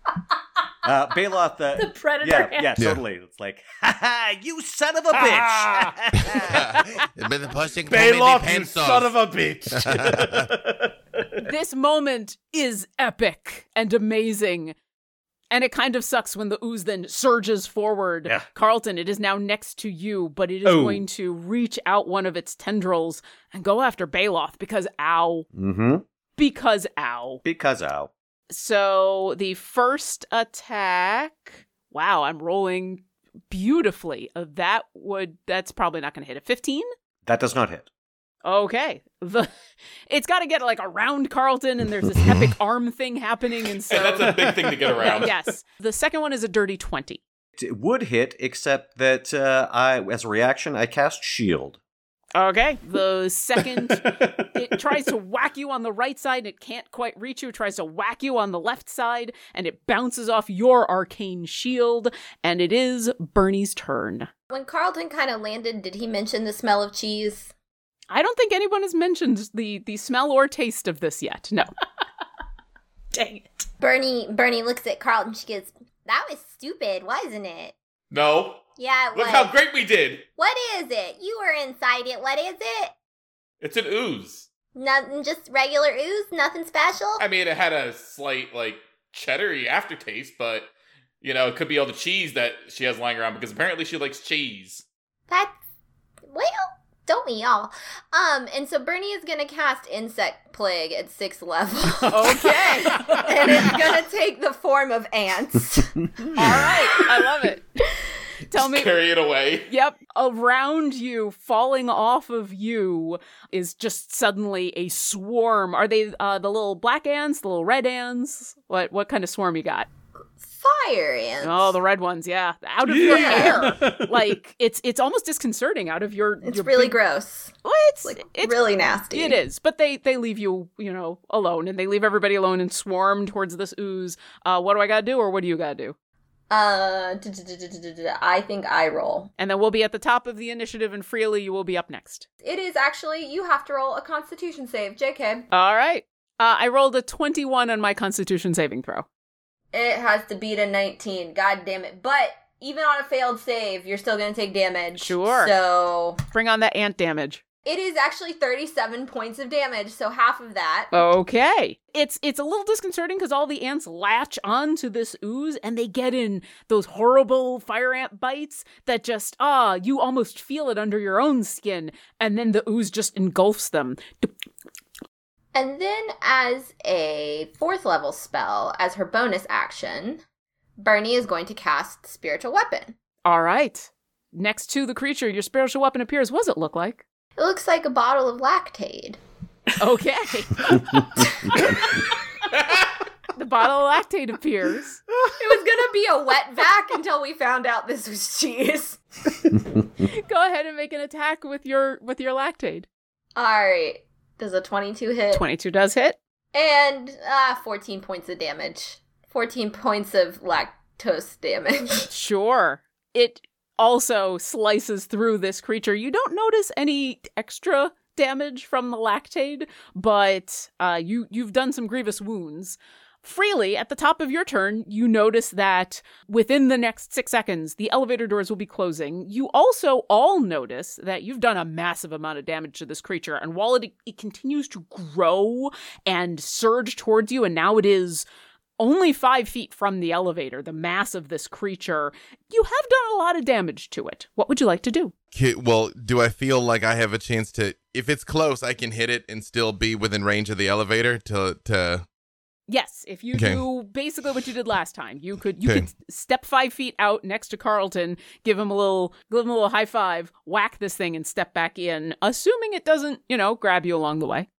Uh, Baeloth. Uh, The predator Yeah, hand. yeah, Yeah. totally. It's like, Ha ha, you son of a bitch. But the pushing pull me the you pants son of a bitch. this moment is epic and amazing. And it kind of sucks when the ooze then surges forward. Yeah. Carlton, it is now next to you, but it is Oh. going to reach out one of its tendrils and go after Baeloth because ow. mm-hmm. Because ow. Because ow. So the first attack, wow, I'm rolling beautifully. Uh, that would that's probably not going to hit a 15. That does not hit. Okay. The it's got to get like around Carlton and there's this epic arm thing happening and so And that's a big thing to get around. yes. The second one is a dirty 20. It would hit, except that uh, I, as a reaction, I cast shield. Okay. The second it tries to whack you on the right side and it can't quite reach you. It tries to whack you on the left side and it bounces off your arcane shield and it is Bernie's turn. When Carlton kind of landed, did he mention the smell of cheese? I don't think anyone has mentioned the the smell or taste of this yet. No. Dang it. Bernie Bernie looks at Carlton. She goes, "That was stupid, wasn't it?" No. Yeah, it Look was. how great we did. What is it? You were inside it. What is it? It's an ooze. Nothing, just regular ooze. Nothing special. I mean, it had a slight like cheddary aftertaste, but you know, it could be all the cheese that she has lying around because apparently she likes cheese. That's well, don't we all? Um, and so Bernie is gonna cast Insect Plague at sixth level. Okay. and it's gonna take the form of ants. All right. I love it. Tell me Carry it away. Yep. Around you, falling off of you, is just suddenly a swarm. Are they uh, the little black ants, the little red ants? What what kind of swarm you got? Fire ants. Oh, the red ones, yeah. Out of your hair. Like it's it's almost disconcerting out of your it's your really big- gross. Well, it's Like it's really nasty. It is, but they they leave you, you know, alone, and they leave everybody alone and swarm towards this ooze. Uh, what do I gotta do, or what do you gotta do? Uh, I think I roll. And then we'll be at the top of the initiative, and Freely, you will be up next. It is actually you have to roll a Constitution save, Jk. All right. Uh, I rolled a twenty-one on my Constitution saving throw. It has to beat a 19. God damn it! But even on a failed save, you're still gonna take damage. Sure. So Bring on that ant damage. It is actually 37 points of damage. So half of that. Okay. It's it's a little disconcerting because all the ants latch onto this ooze and they get in those horrible fire ant bites that just ah, you almost feel it under your own skin, and then the ooze just engulfs them. And then, as a fourth level spell, as her bonus action, Bernie is going to cast Spiritual Weapon. All right. Next to the creature, your spiritual weapon appears. What does it look like? It looks like a bottle of Lactaid. Okay. the bottle of Lactaid appears. It was gonna be a wet vac until we found out this was cheese. Go ahead and make an attack with your with your Lactaid. Alright. Does a 22 hit? 22 does hit. And uh 14 points of damage. 14 points of lactose damage. Sure. It also slices through this creature. You don't notice any extra damage from the Lactaid, but uh, you you've done some grievous wounds. Freely, at the top of your turn, you notice that within the next six seconds, the elevator doors will be closing. You also all notice that you've done a massive amount of damage to this creature, and while it, it continues to grow and surge towards you, and now it is only five feet from the elevator, the mass of this creature, you have done a lot of damage to it. What would you like to do? Okay, well, do I feel like I have a chance to? If it's close, I can hit it and still be within range of the elevator to to Yes, if you Okay. do basically what you did last time, you could you Okay. could step five feet out next to Carlton, give him a little give him a little high five, whack this thing, and step back in, assuming it doesn't, you know, grab you along the way.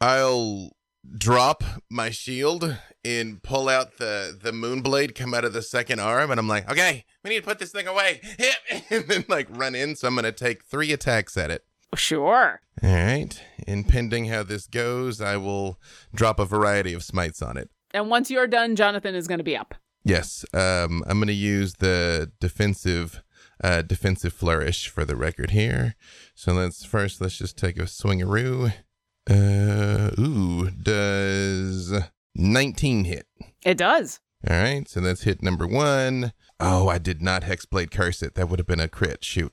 I'll drop my shield and pull out the the moon blade come out of the second arm and I'm like, "Okay, we need to put this thing away." and then like run in, so I'm going to take 3 attacks at it. Sure. All right. And pending how this goes, I will drop a variety of smites on it. And once you're done, Jonathan is going to be up. Yes, um, I'm going to use the defensive uh, defensive flourish for the record here. So let's first let's just take a swingaroo. Uh, ooh, does 19 hit? It does. All right, so that's hit number one. Oh, I did not hexblade curse it. That would have been a crit. Shoot,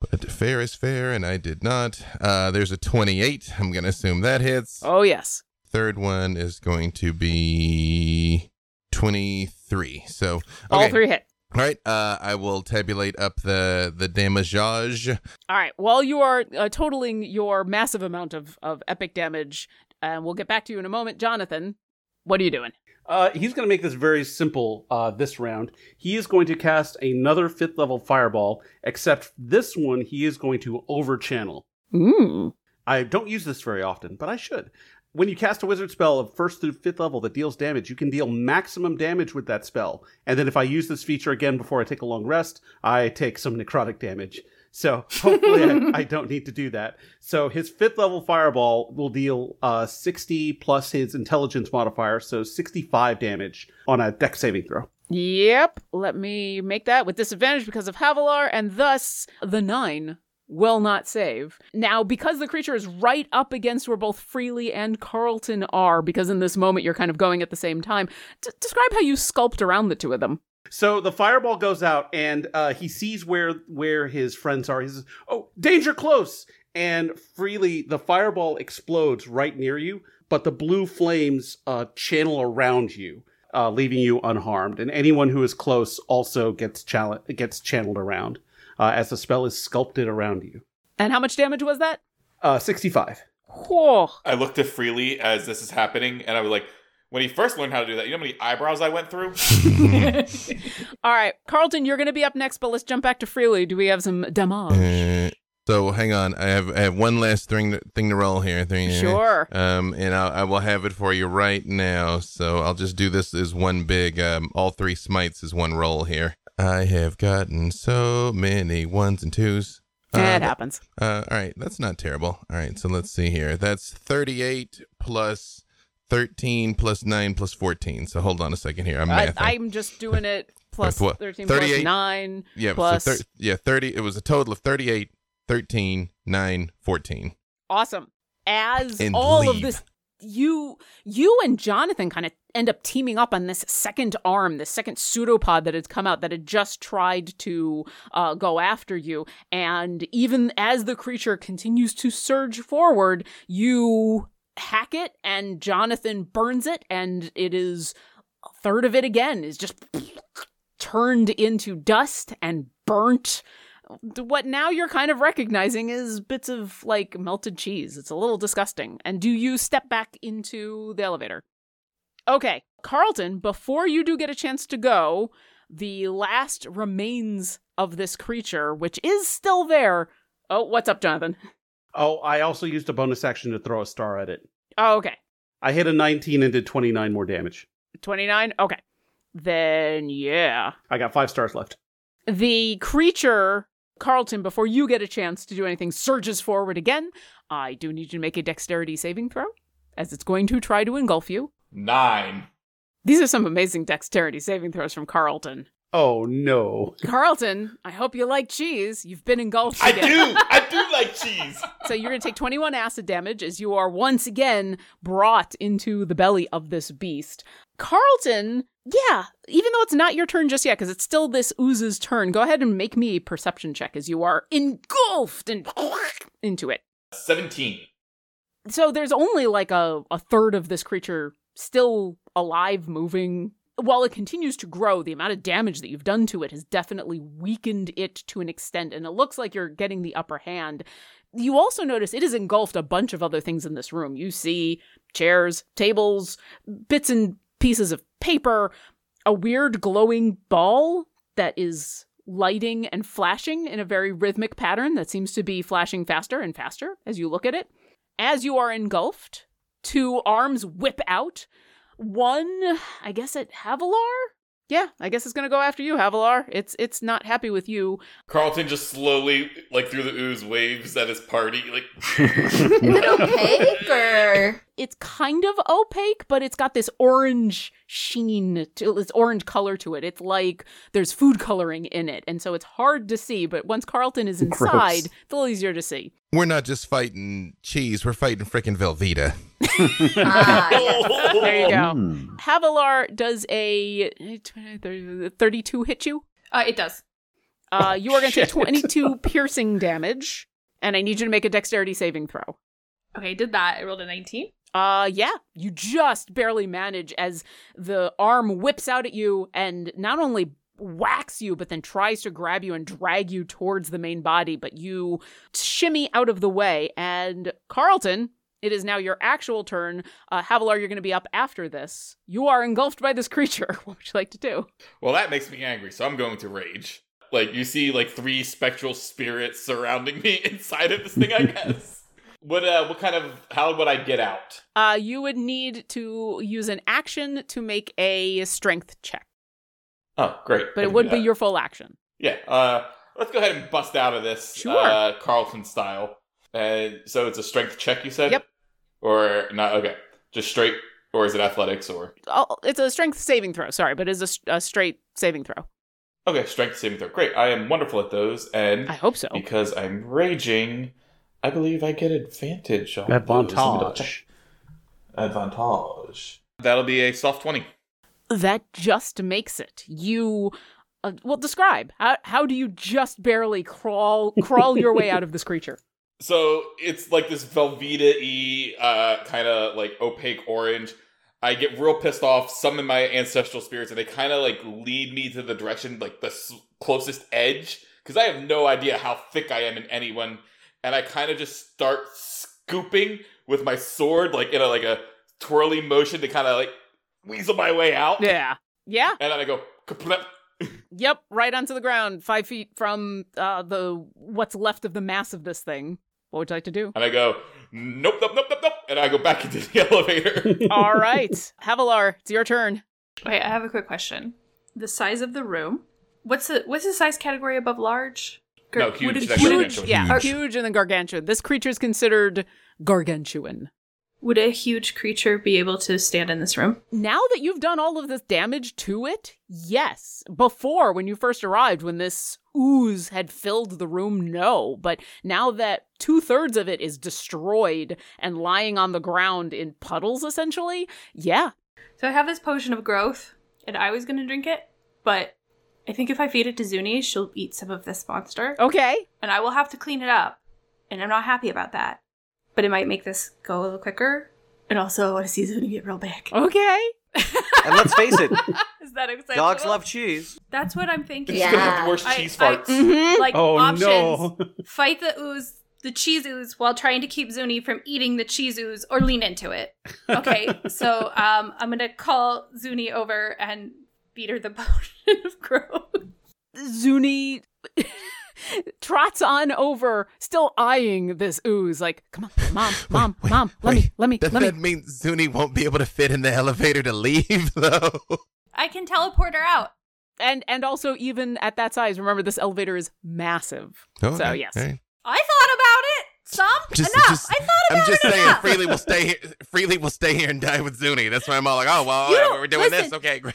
but fair is fair, and I did not. Uh, there's a 28. I'm gonna assume that hits. Oh yes. Third one is going to be 23. So All three hit. All right, uh, I will tabulate up the the damageage. All right. While you are uh, totaling your massive amount of, of epic damage, and we'll get back to you in a moment, Jonathan, what are you doing? Uh, he's going to make this very simple uh, this round. He is going to cast another fifth level fireball, except this one he is going to over channel. Mm. I don't use this very often, but I should. When you cast a wizard spell of first through fifth level that deals damage, you can deal maximum damage with that spell. And then if I use this feature again before I take a long rest, I take some necrotic damage. So hopefully I, I don't need to do that. So his fifth level fireball will deal uh, 60 plus his intelligence modifier, so 65 damage on a dex saving throw. Yep. Let me make that with disadvantage because of Havilar, and thus the nine will not save. Now, because the creature is right up against where both Freely and Carlton are, because in this moment you're kind of going at the same time, d- describe how you sculpt around the two of them. So the fireball goes out, and uh, he sees where where his friends are. He says, "Oh, danger close!" And freely, the fireball explodes right near you, but the blue flames uh, channel around you, uh, leaving you unharmed. And anyone who is close also gets chal- gets channeled around uh, as the spell is sculpted around you. And how much damage was that? Uh, Sixty-five. Whoa. I looked at Freely as this is happening, and I was like, when he first learned how to do that, you know how many eyebrows I went through? All right, Carlton, you're going to be up next, but let's jump back to Freely. Do we have some damage? Uh, so hang on, I have I have one last thing to, thing to roll here. Thing, Sure. Um, and I'll, I will have it for you right now. So I'll just do this as one big. Um, all three smites is one roll here. I have gotten so many ones and twos. Uh, it happens. Uh, all right, that's not terrible. All right, so let's see here. That's 38 plus 13 plus 9 plus 14. So hold on a second here. I'm I. I'm just doing it plus What? 13 plus 38? 9 yeah, plus. so thir- yeah, 30. It was a total of 38, 13, 9, 14. awesome. As And all of this, you you and Jonathan kind of end up teaming up on this second arm, this second pseudopod that had come out that had just tried to uh, go after you. And even as the creature continues to surge forward, you hack it, and Jonathan burns it, and it is a third of it again is just turned into dust and burnt. What now you're kind of recognizing is bits of like melted cheese. It's a little disgusting. And do you step back into the elevator? Okay, Carlton, before you do get a chance to go, the last remains of this creature, which is still there. Oh, what's up, Jonathan? Oh, I also used a bonus action to throw a star at it. Oh, okay. I hit a 19 and did 29 more damage. 29? Okay. Then, yeah. I got five stars left. The creature, Carlton, before you get a chance to do anything, surges forward again. I do need you to make a dexterity saving throw, as it's going to try to engulf you. Nine. These are some amazing dexterity saving throws from Carlton. Oh no. Carlton, I hope you like cheese. You've been engulfed I do! I do like cheese! So you're going to take 21 acid damage as you are once again brought into the belly of this beast. Carlton, yeah, even though it's not your turn just yet, because it's still this ooze's turn, go ahead and make me a perception check as you are engulfed and into it. 17. So there's only like a, a third of this creature still alive, moving. While it continues to grow, the amount of damage that you've done to it has definitely weakened it to an extent, and it looks like you're getting the upper hand. You also notice it has engulfed a bunch of other things in this room. You see chairs, tables, bits and pieces of paper, a weird glowing ball that is lighting and flashing in a very rhythmic pattern that seems to be flashing faster and faster as you look at it. As you are engulfed, two arms whip out. One, I guess at Havilar? Yeah, I guess it's gonna go after you, Havilar. It's it's not happy with you. Carlton just slowly, like through the ooze, waves at his party. Like, is it opaque or? It's kind of opaque, but it's got this orange sheen, to, this orange color to it. It's like there's food coloring in it, and so it's hard to see. But once Carlton is inside, Gross. it's a little easier to see. We're not just fighting cheese; we're fighting freaking Velveeta. ah, yes. There you go. Mm. Havilar does a 32 hit you? Uh, it does. Uh, you are going to take 22 piercing damage, and I need you to make a dexterity saving throw. Okay, did that. I rolled a 19. Uh, yeah, you just barely manage as the arm whips out at you and not only whacks you, but then tries to grab you and drag you towards the main body, but you shimmy out of the way. And Carlton, it is now your actual turn. Uh, Havilar, you're going to be up after this. You are engulfed by this creature. What would you like to do? Well, that makes me angry, so I'm going to rage. Like, you see, like, three spectral spirits surrounding me inside of this thing, I guess. What, uh, what kind of, how would I get out? Uh, you would need to use an action to make a strength check. Oh, great. But it would be your full action. Yeah. Uh, let's go ahead and bust out of this, sure. uh, Carlton style. Uh, so it's a strength check, you said? Yep or not? Okay, just straight, or is it athletics or? Oh, it's a strength saving throw. Sorry, but it's a, a straight saving throw. Okay, strength saving throw. Great. I am wonderful at those, and I hope so because I'm raging. I believe I get advantage on advantage. Advantage. That'll be a soft twenty. That just makes it. You uh, well describe how how do you just barely crawl crawl your way out of this creature so it's like this Velveeta uh, kind of like opaque orange. I get real pissed off, summon my ancestral spirits, and they kind of like lead me to the direction, like the s- closest edge, because I have no idea how thick I am in anyone. And I kind of just start scooping with my sword, like in a like a twirly motion to kind of like weasel my way out. Yeah, yeah. And then I go. yep, right onto the ground, five feet from uh, the what's left of the mass of this thing. What would you like to do? And I go, nope, nope, nope, nope, nope. And I go back into the elevator. All right. Havilar, it's your turn. Wait, I have a quick question. The size of the room. What's the what's the size category above large? Gar- no, huge. huge, yeah, huge. huge and then gargantuan. This creature is considered gargantuan. Would a huge creature be able to stand in this room? Now that you've done all of this damage to it, yes. Before, when you first arrived, when this ooze had filled the room, no. But now that two thirds of it is destroyed and lying on the ground in puddles, essentially, yeah. So I have this potion of growth, and I was going to drink it, but I think if I feed it to Zuni, she'll eat some of this monster. Okay. And I will have to clean it up. And I'm not happy about that but it might make this go a little quicker. And also, I want to see Zuni get real big. Okay. and let's face it, is that acceptable? Dogs love cheese. That's what I'm thinking. Yeah. have the worst I, cheese farts. I, mm-hmm. Like oh, options: no. fight the ooze, the cheese ooze, while trying to keep Zuni from eating the cheese ooze, or lean into it. Okay, so um, I'm gonna call Zuni over and beat her the potion of growth. Zuni trots on over, still eyeing this ooze. Like, come on, mom, mom, wait, mom, wait, let wait. me, let me, Does let that me. mean Zuni won't be able to fit in the elevator to leave, though? I can teleport her out. And and also even at that size, remember this elevator is massive. Oh, okay. So yes, right. I thought about it. Some just, enough. Just, I thought about it. I'm just it saying, enough. Freely will stay here. Freely will stay here and die with Zuni. That's why I'm all like, oh well, we're doing listen, this. Okay, great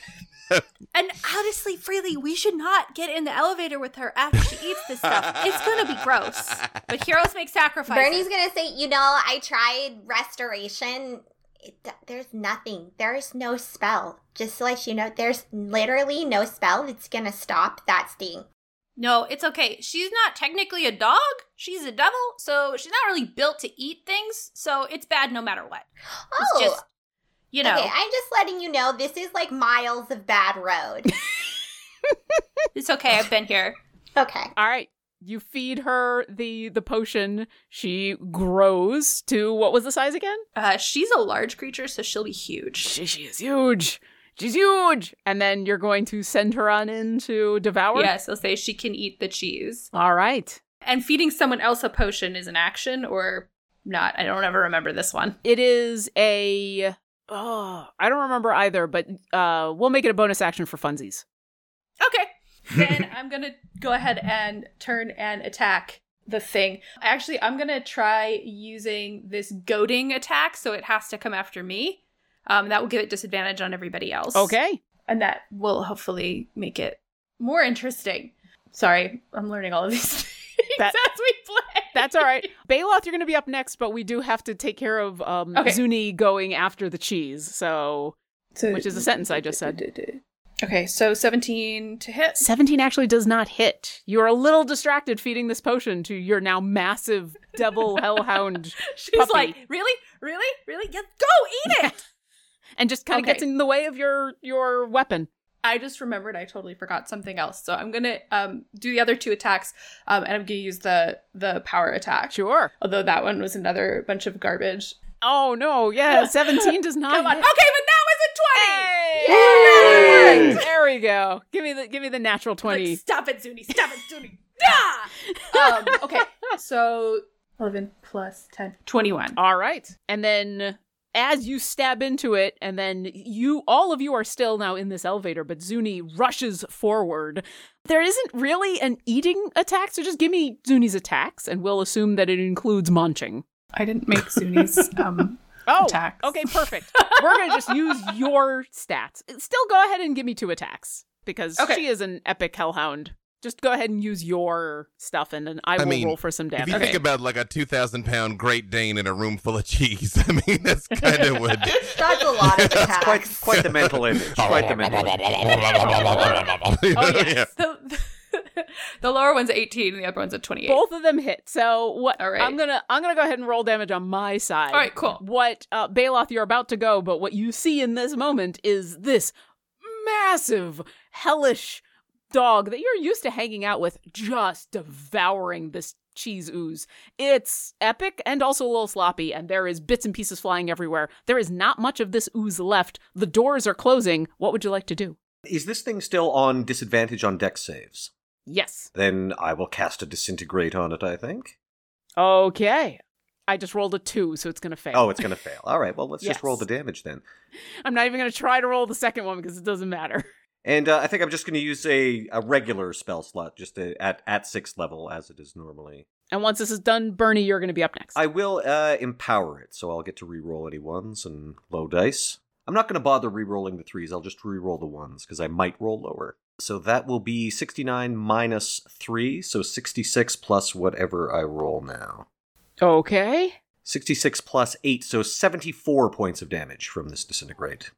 and honestly, Freely, we should not get in the elevator with her after she eats this stuff. It's gonna be gross. But heroes make sacrifices. Bernie's gonna say, you know, I tried restoration. It, there's nothing. There is no spell. Just to let you know, there's literally no spell that's gonna stop that sting. No, it's okay. She's not technically a dog. She's a devil, so she's not really built to eat things. So it's bad no matter what. Oh, It's just, you know, okay. I'm just letting you know this is like miles of bad road. it's okay. I've been here. okay. All right. You feed her the the potion. She grows to what was the size again? Uh, she's a large creature, so she'll be huge. She, she is huge. She's huge. And then you're going to send her on in to devour. Yes, I'll say she can eat the cheese. All right. And feeding someone else a potion is an action or not. I don't ever remember this one. It is a. Oh, I don't remember either, but uh, we'll make it a bonus action for funsies. Okay. then I'm going to go ahead and turn and attack the thing. Actually, I'm going to try using this goading attack, so it has to come after me. Um, that will give it disadvantage on everybody else. Okay. And that will hopefully make it more interesting. Sorry, I'm learning all of these things That- as we play. That's all right. Baeloth, you're going to be up next, but we do have to take care of um, Okay. Zuni going after the cheese. So, So- which is a sentence I just said. Okay, so 17 to hit. 17 actually does not hit. You're a little distracted feeding this potion to your now massive devil hellhound She's puppy. like, really? Really? Really? Yes, go eat it! and just kind of Okay. gets in the way of your your weapon. I just remembered I totally forgot something else. So I'm gonna um do the other two attacks, um, and I'm gonna use the the power attack. Sure. Although that one was another bunch of garbage. Oh no, yeah, 17 does not Come on. Okay, but that was a twenty. Yay! Yay! There we go. Give me the give me the natural 20. Like, stop it, Zuni. Stop it, Zuni. ah! um, okay, so 11 plus 10. 21. All right. And then as you stab into it, and then you, all of you are still now in this elevator, but Zuni rushes forward. There isn't really an eating attack, so just give me Zuni's attacks, and we'll assume that it includes munching. I didn't make Zuni's um, Oh, attacks. okay, perfect. We're going to just use your stats. Still go ahead and give me two attacks, because Okay. she is an epic hellhound. Just go ahead and use your stuff, and then I I will mean, roll for some damage. If damage. you think about like a two thousand pound Great Dane in a room full of cheese, I mean that's kind of what. That's a lot of attacks. Quite, quite the mental image. Quite the mental image. Oh, Yeah. yes. The, the lower one's 18 and the upper one's at 28. Both of them hit. So what? All right. I'm gonna I'm gonna go ahead and roll damage on my side. All right, cool. What uh, Baeloth, you're about to go, but what you see in this moment is this massive, hellish dog that you're used to hanging out with, just devouring this cheese ooze. It's epic and also a little sloppy, and there is bits and pieces flying everywhere. There is not much of this ooze left. The doors are closing. What would you like to do? Is this thing still on disadvantage on dex saves? Yes. Then I will cast a disintegrate on it, I think. Okay. I just rolled a two, so it's gonna fail. Oh, it's going to fail. All right, well, let's just roll the damage then. I'm not even going to try to roll the second one because it doesn't matter. And uh, I think I'm just going to use a, a regular spell slot, just a, at, at sixth level, as it is normally. And once this is done, Bernie, you're going to be up next. I will uh, empower it, so I'll get to re-roll any ones and low dice. I'm not going to bother re-rolling the threes. I'll just re-roll the ones because I might roll lower. So that will be 69 minus three, so 66 plus whatever I roll now. Okay. 66 plus eight, so 74 points of damage from this disintegrate.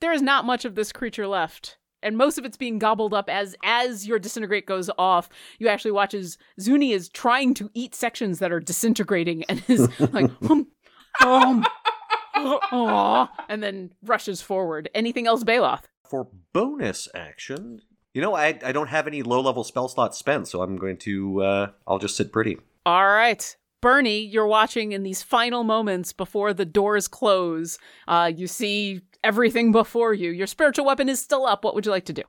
There is not much of this creature left. And most of it's being gobbled up as as your disintegrate goes off. You actually watch as Zuni is trying to eat sections that are disintegrating and is like, hum, um, aw, and then rushes forward. Anything else, Baeloth? For bonus action, you know, I, I don't have any low level spell slots spent, so I'm going to, uh, I'll just sit pretty. All right. Bernie, you're watching in these final moments before the doors close. Uh, you see everything before you. Your spiritual weapon is still up. What would you like to do?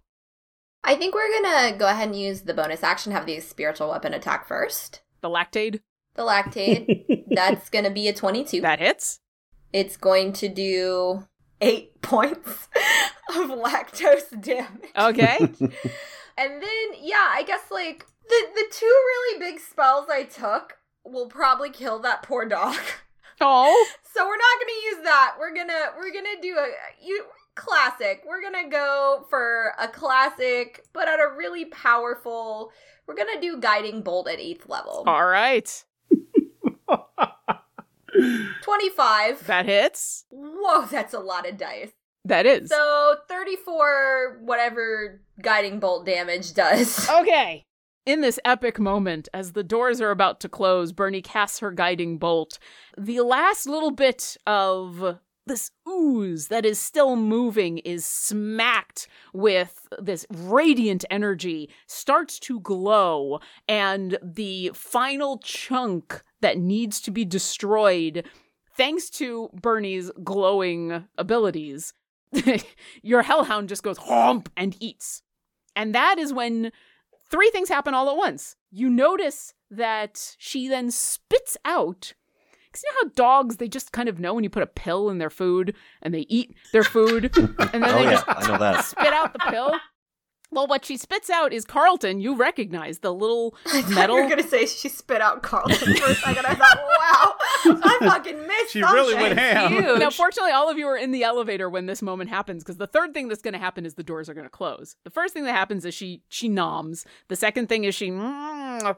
I think we're gonna go ahead and use the bonus action, have the spiritual weapon attack first. The Lactaid? The lactate. That's gonna be a 22. That hits. It's going to do eight points of lactose damage. Okay. And then, yeah, I guess like the the two really big spells I took will probably kill that poor dog. oh. So we're not gonna use that. We're gonna we're gonna do a you classic. We're gonna go for a classic, but at a really powerful. We're gonna do guiding bolt at eighth level. All right. Twenty five. That hits. Whoa, that's a lot of dice. That is. So 34 whatever guiding bolt damage does. Okay. In this epic moment, as the doors are about to close, Bernie casts her guiding bolt. The last little bit of this ooze that is still moving is smacked with this radiant energy, starts to glow, and the final chunk that needs to be destroyed, thanks to Bernie's glowing abilities, your hellhound just goes homp and eats. And that is when three things happen all at once. You notice that she then spits out. Because you know how dogs, they just kind of know when you put a pill in their food and they eat their food and then Oh, they yeah, just I know that. spit out the pill? Well, what she spits out is Carlton. You recognize the little I metal. you were gonna say she spit out Carlton for a second. I thought, wow, I fucking missed. She really something. went ham. Huge. Now, fortunately, all of you are in the elevator when this moment happens because the third thing that's going to happen is the doors are going to close. The first thing that happens is she she noms. The second thing is she mm,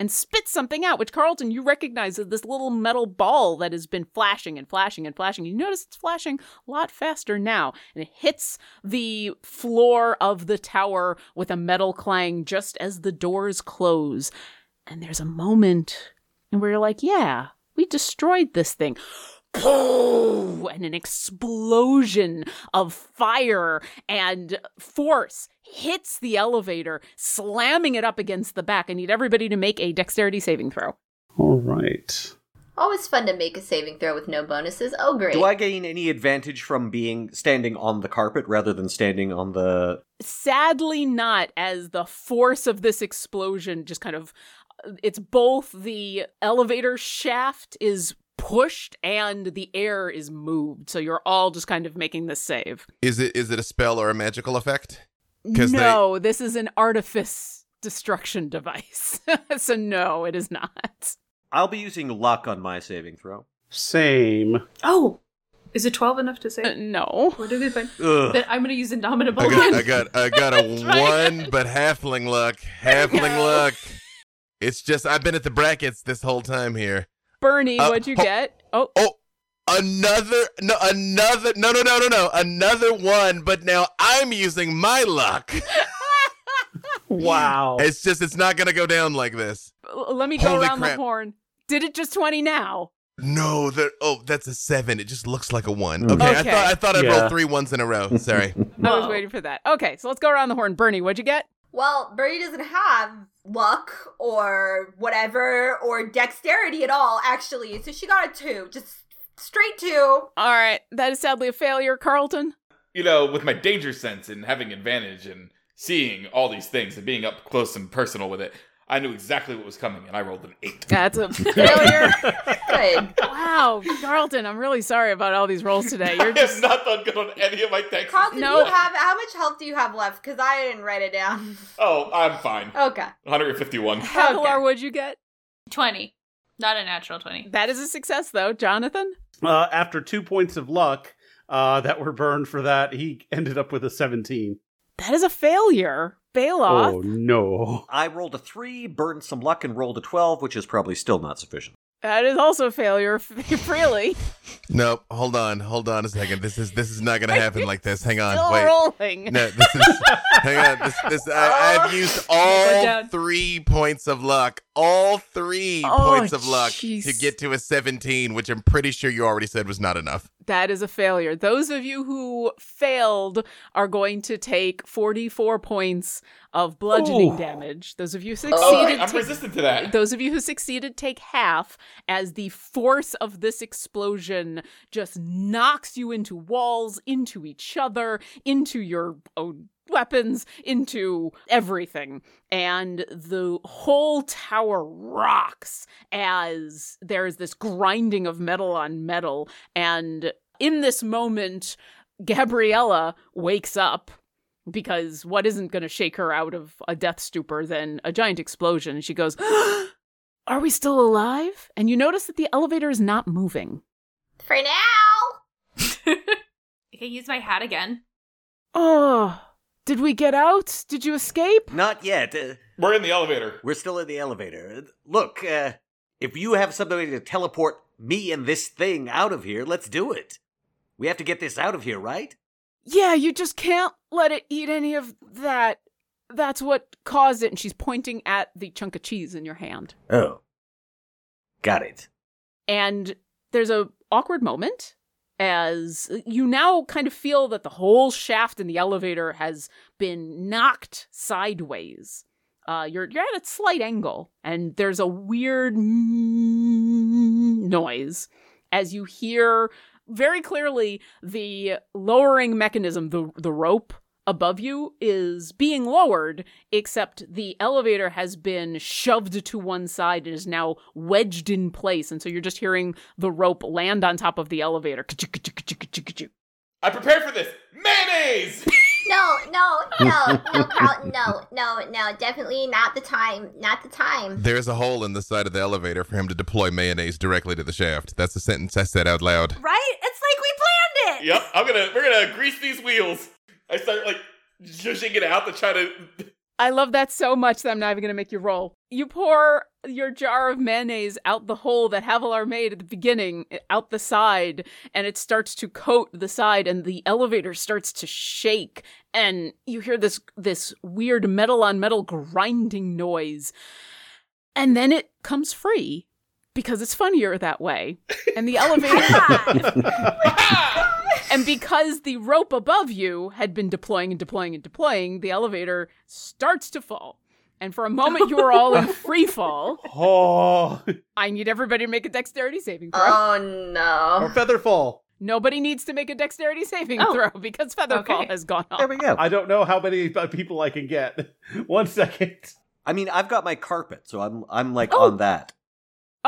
and spits something out, which Carlton you recognize as this little metal ball that has been flashing and flashing and flashing. You notice it's flashing a lot faster now, and it hits the floor of the tower with a metal clang just as the doors close. And there's a moment, and we're like, yeah, we destroyed this thing and an explosion of fire and force hits the elevator, slamming it up against the back. I need everybody to make a dexterity saving throw. All right. Always fun to make a saving throw with no bonuses. Oh, great. Do I gain any advantage from being standing on the carpet rather than standing on the? Sadly, not as the force of this explosion just kind of. Uh, it's both the elevator shaft is pushed and the air is moved. So you're all just kind of making this save. Is it is it a spell or a magical effect? 'Cause they- No, this is an artifice destruction device. so no, it is not. I'll be using luck on my saving throw. Same. Oh, is it twelve enough to say? Uh, no. What did we find? Then I'm gonna use Indomitable. I got. I got I got a one, but halfling luck. Halfling luck. It's just I've been at the brackets this whole time here. Bernie, Uh, what'd you ho- get? Oh, Oh, another no another no no no no no another one, but now I'm using my luck. Wow. It's just it's not gonna go down like this. l- let me go Holy around crap. the horn. Did it just 20 now? No, that oh that's a seven. It just looks like a one. Mm. Okay, I thought I thought I'd Yeah. roll three ones in a row. Sorry. I was waiting for that. Okay, so let's go around the horn. Bernie, what'd you get? Well, Birdie doesn't have luck or whatever or dexterity at all, actually. So she got a two, just straight two. All right, that is sadly a failure, Carlton. You know, with my danger sense and having advantage and seeing all these things and being up close and personal with it, I knew exactly what was coming, and I rolled an eight. That's a failure. Good. wow, Carlton, I'm really sorry about all these rolls today. I You're just have not done good on any of my texts. Carlton, No. you have how much health do you have left? Because I didn't write it down. Oh, I'm fine. Okay. 151. Havilar, what'd you get? Twenty, not a natural twenty. That is a success, though. Jonathan? Uh, after two points of luck uh, that were burned for that, he ended up with a 17. That is a failure. Baeloth. Oh, no. I rolled a three, burned some luck, and rolled a twelve, which is probably still not sufficient. That is also a failure, really. Nope. Hold on. Hold on a second. This is this is not gonna happen like this. Hang on. Still Wait. rolling. No, this is. hang on. This, this I, I've used all three points of luck. All three Oh, points of luck jeez. to get to a 17, which I'm pretty sure you already said was not enough. That is a failure. Those of you who failed are going to take 44 points of bludgeoning Ooh. damage. Those of you who succeeded I'm take- resistant to that. Those of you who succeeded take half as the force of this explosion just knocks you into walls, into each other, into your own weapons, into everything. And the whole tower rocks as there's this grinding of metal on metal. And in this moment, Gabriella wakes up because what isn't going to shake her out of a death stupor than a giant explosion? And she goes, Are we still alive? And you notice that the elevator is not moving. For now. I can use my hat again. Oh, did we get out? Did you escape? Not yet. Uh, We're in the elevator. we're still in the elevator. Look, uh, if you have somebody to teleport me and this thing out of here, let's do it. We have to get this out of here, right? Yeah, you just can't let it eat any of that. That's what caused it. And she's pointing at the chunk of cheese in your hand. Oh. Got it. And there's a awkward moment as you now kind of feel that the whole shaft in the elevator has been knocked sideways. Uh, you're you're at a slight angle, and there's a weird noise as you hear very clearly the lowering mechanism, the the rope above you is being lowered, except the elevator has been shoved to one side and is now wedged in place. And so you're just hearing the rope land on top of the elevator. I prepared for this. Mayonnaise! No, no, no, no, Carlton, no, no, no, definitely not the time, not the time. There's a hole in the side of the elevator for him to deploy mayonnaise directly to the shaft. That's the sentence I said out loud. Right? It's like we planned it. Yep, I'm gonna we're gonna grease these wheels. I start like zhuzhing it out to try to. I love that so much that I'm not even going to make you roll. You pour your jar of mayonnaise out the hole that Havilar made at the beginning, out the side, and it starts to coat the side, and the elevator starts to shake, and you hear this this weird metal on metal grinding noise, and then it comes free because it's funnier that way, and the elevator. and because the rope above you had been deploying and deploying and deploying, the elevator starts to fall. And for a moment, you are all in free fall. Oh. I need everybody to make a dexterity saving throw. Oh no. Or feather fall. Nobody needs to make a dexterity saving Oh. throw because feather Okay. fall has gone off. There we go. I don't know how many uh, people I can get. One second. I mean, I've got my carpet, so I'm I'm like Oh. on that.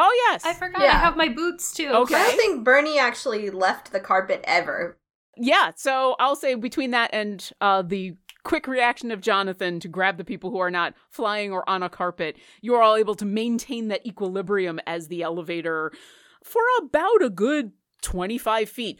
Oh yes. I forgot Yeah. I have my boots too. Okay. I don't think Bernie actually left the carpet ever. Yeah, so I'll say between that and uh, the quick reaction of Jonathan to grab the people who are not flying or on a carpet, you are all able to maintain that equilibrium as the elevator for about a good 25 feet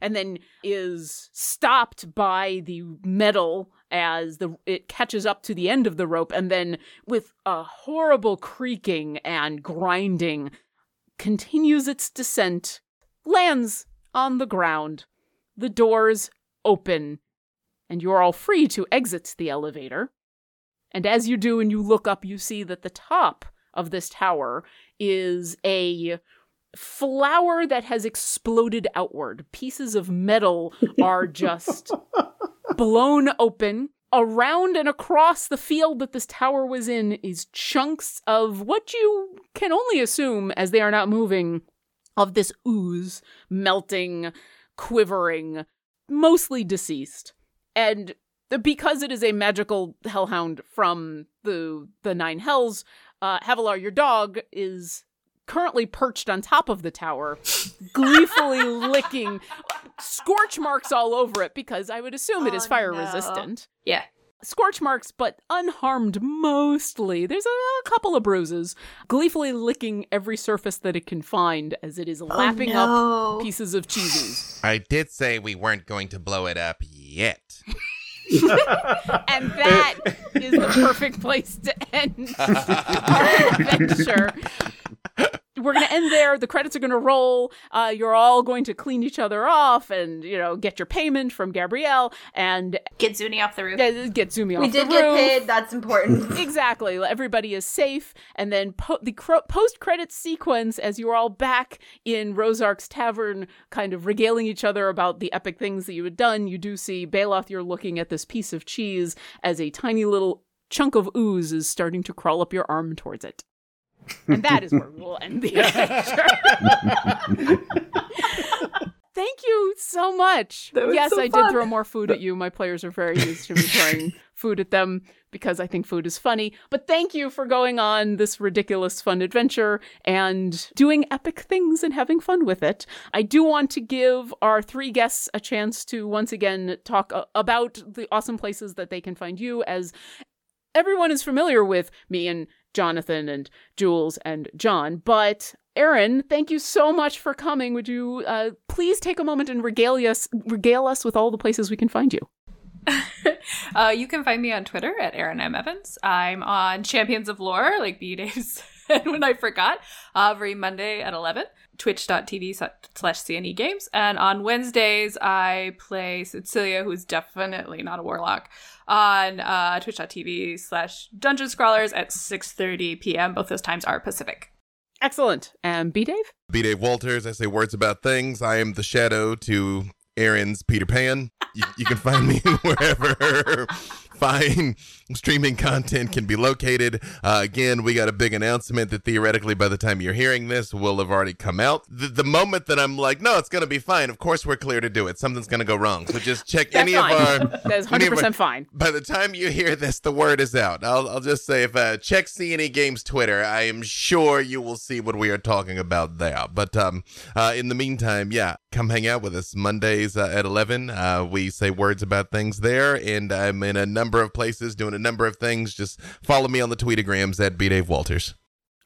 and then is stopped by the metal as the it catches up to the end of the rope and then with a horrible creaking and grinding continues its descent lands on the ground. The doors open, and you're all free to exit the elevator. And as you do and you look up, you see that the top of this tower is a flower that has exploded outward. Pieces of metal are just blown open. Around and across the field that this tower was in is chunks of what you can only assume, as they are not moving, of this ooze melting, quivering, mostly deceased. And because it is a magical hellhound from the the nine hells, uh, Havilar, your dog, is currently perched on top of the tower, gleefully licking scorch marks all over it because I would assume it is Oh, fire no. resistant. Yeah. Scorch marks, but unharmed mostly. There's a, a couple of bruises, gleefully licking every surface that it can find as it is oh, lapping no. up pieces of cheeses. I did say we weren't going to blow it up yet. and that is the perfect place to end our adventure. We're going to end there. The credits are going to roll. Uh, you're all going to clean each other off and, you know, get your payment from Gabrielle and Get Zuni off the roof. uh, get Zuni Zumi We off did get roof. paid. That's important. Exactly. Everybody is safe. And then po- the cro- post credits sequence, as you're all back in Rosark's tavern, kind of regaling each other about the epic things that you had done, you do see Baeloth, you're looking at this piece of cheese as a tiny little chunk of ooze is starting to crawl up your arm towards it. And that is where we will end the adventure. Thank you so much. Yes, so I fun. did throw more food at you. My players are very used to me throwing food at them because I think food is funny. But thank you for going on this ridiculous fun adventure and doing epic things and having fun with it. I do want to give our three guests a chance to once again talk about the awesome places that they can find you as everyone is familiar with me and Jonathan and Jules and John, but Erin, thank you so much for coming. Would you uh, please take a moment and regale us, regale us with all the places we can find you? Uh, you can find me on Twitter at Erin M. Evans. I'm on Champions of Lore, like B Dave's and when I forgot, every Monday at 11, twitch.tv slash CNE games. And on Wednesdays, I play Cecilia, who's definitely not a warlock, on uh, twitch.tv slash dungeon scrawlers at 6.30 p.m. Both those times are Pacific. Excellent. And B Dave? B Dave Walters. I say words about things. I am the shadow to Erin's Peter Pan. You, you can find me wherever fine streaming content can be located. Uh, again, we got a big announcement that theoretically, by the time you're hearing this, will have already come out. The, the moment that I'm like, no, it's going to be fine. Of course, we're clear to do it. Something's going to go wrong. So just check any fine. of our. That's 100% our, fine. By the time you hear this, the word is out. I'll, I'll just say if uh, check CNE Games Twitter, I am sure you will see what we are talking about there. But um, uh, in the meantime, yeah, come hang out with us Mondays uh, at 11. Uh, we say words about things there, and I'm in a number of places doing a number of things. Just follow me on the tweetagrams at B Dave Walters.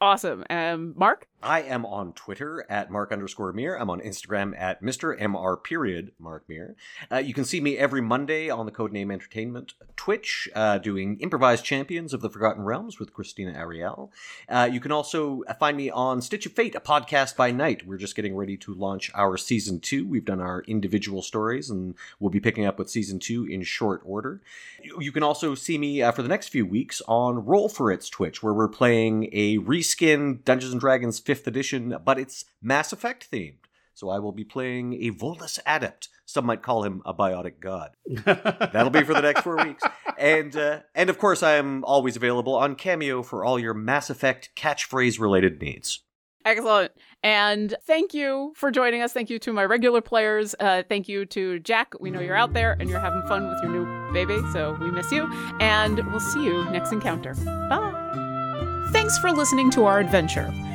Awesome. Um, Mark? I am on Twitter at Mark underscore Meer. I'm on Instagram at Mr. MR period Mark Meer. Uh, you can see me every Monday on the Codename Entertainment Twitch uh, doing Improvised Champions of the Forgotten Realms with Christina Ariel. Uh, you can also find me on Stitch of Fate, a podcast by night. We're just getting ready to launch our season two. We've done our individual stories and we'll be picking up with season two in short order. You can also see me uh, for the next few weeks on Roll for It's Twitch, where we're playing a reskin Dungeons and Dragons fifth edition, but it's Mass Effect themed. So I will be playing a Volus Adept. Some might call him a biotic god. That'll be for the next four weeks. And uh, and of course, I am always available on Cameo for all your Mass Effect catchphrase related needs. Excellent. And thank you for joining us. Thank you to my regular players. Uh, thank you to Jack. We know you're out there and you're having fun with your new baby, so we miss you. And we'll see you next encounter. Bye. Thanks for listening to our adventure.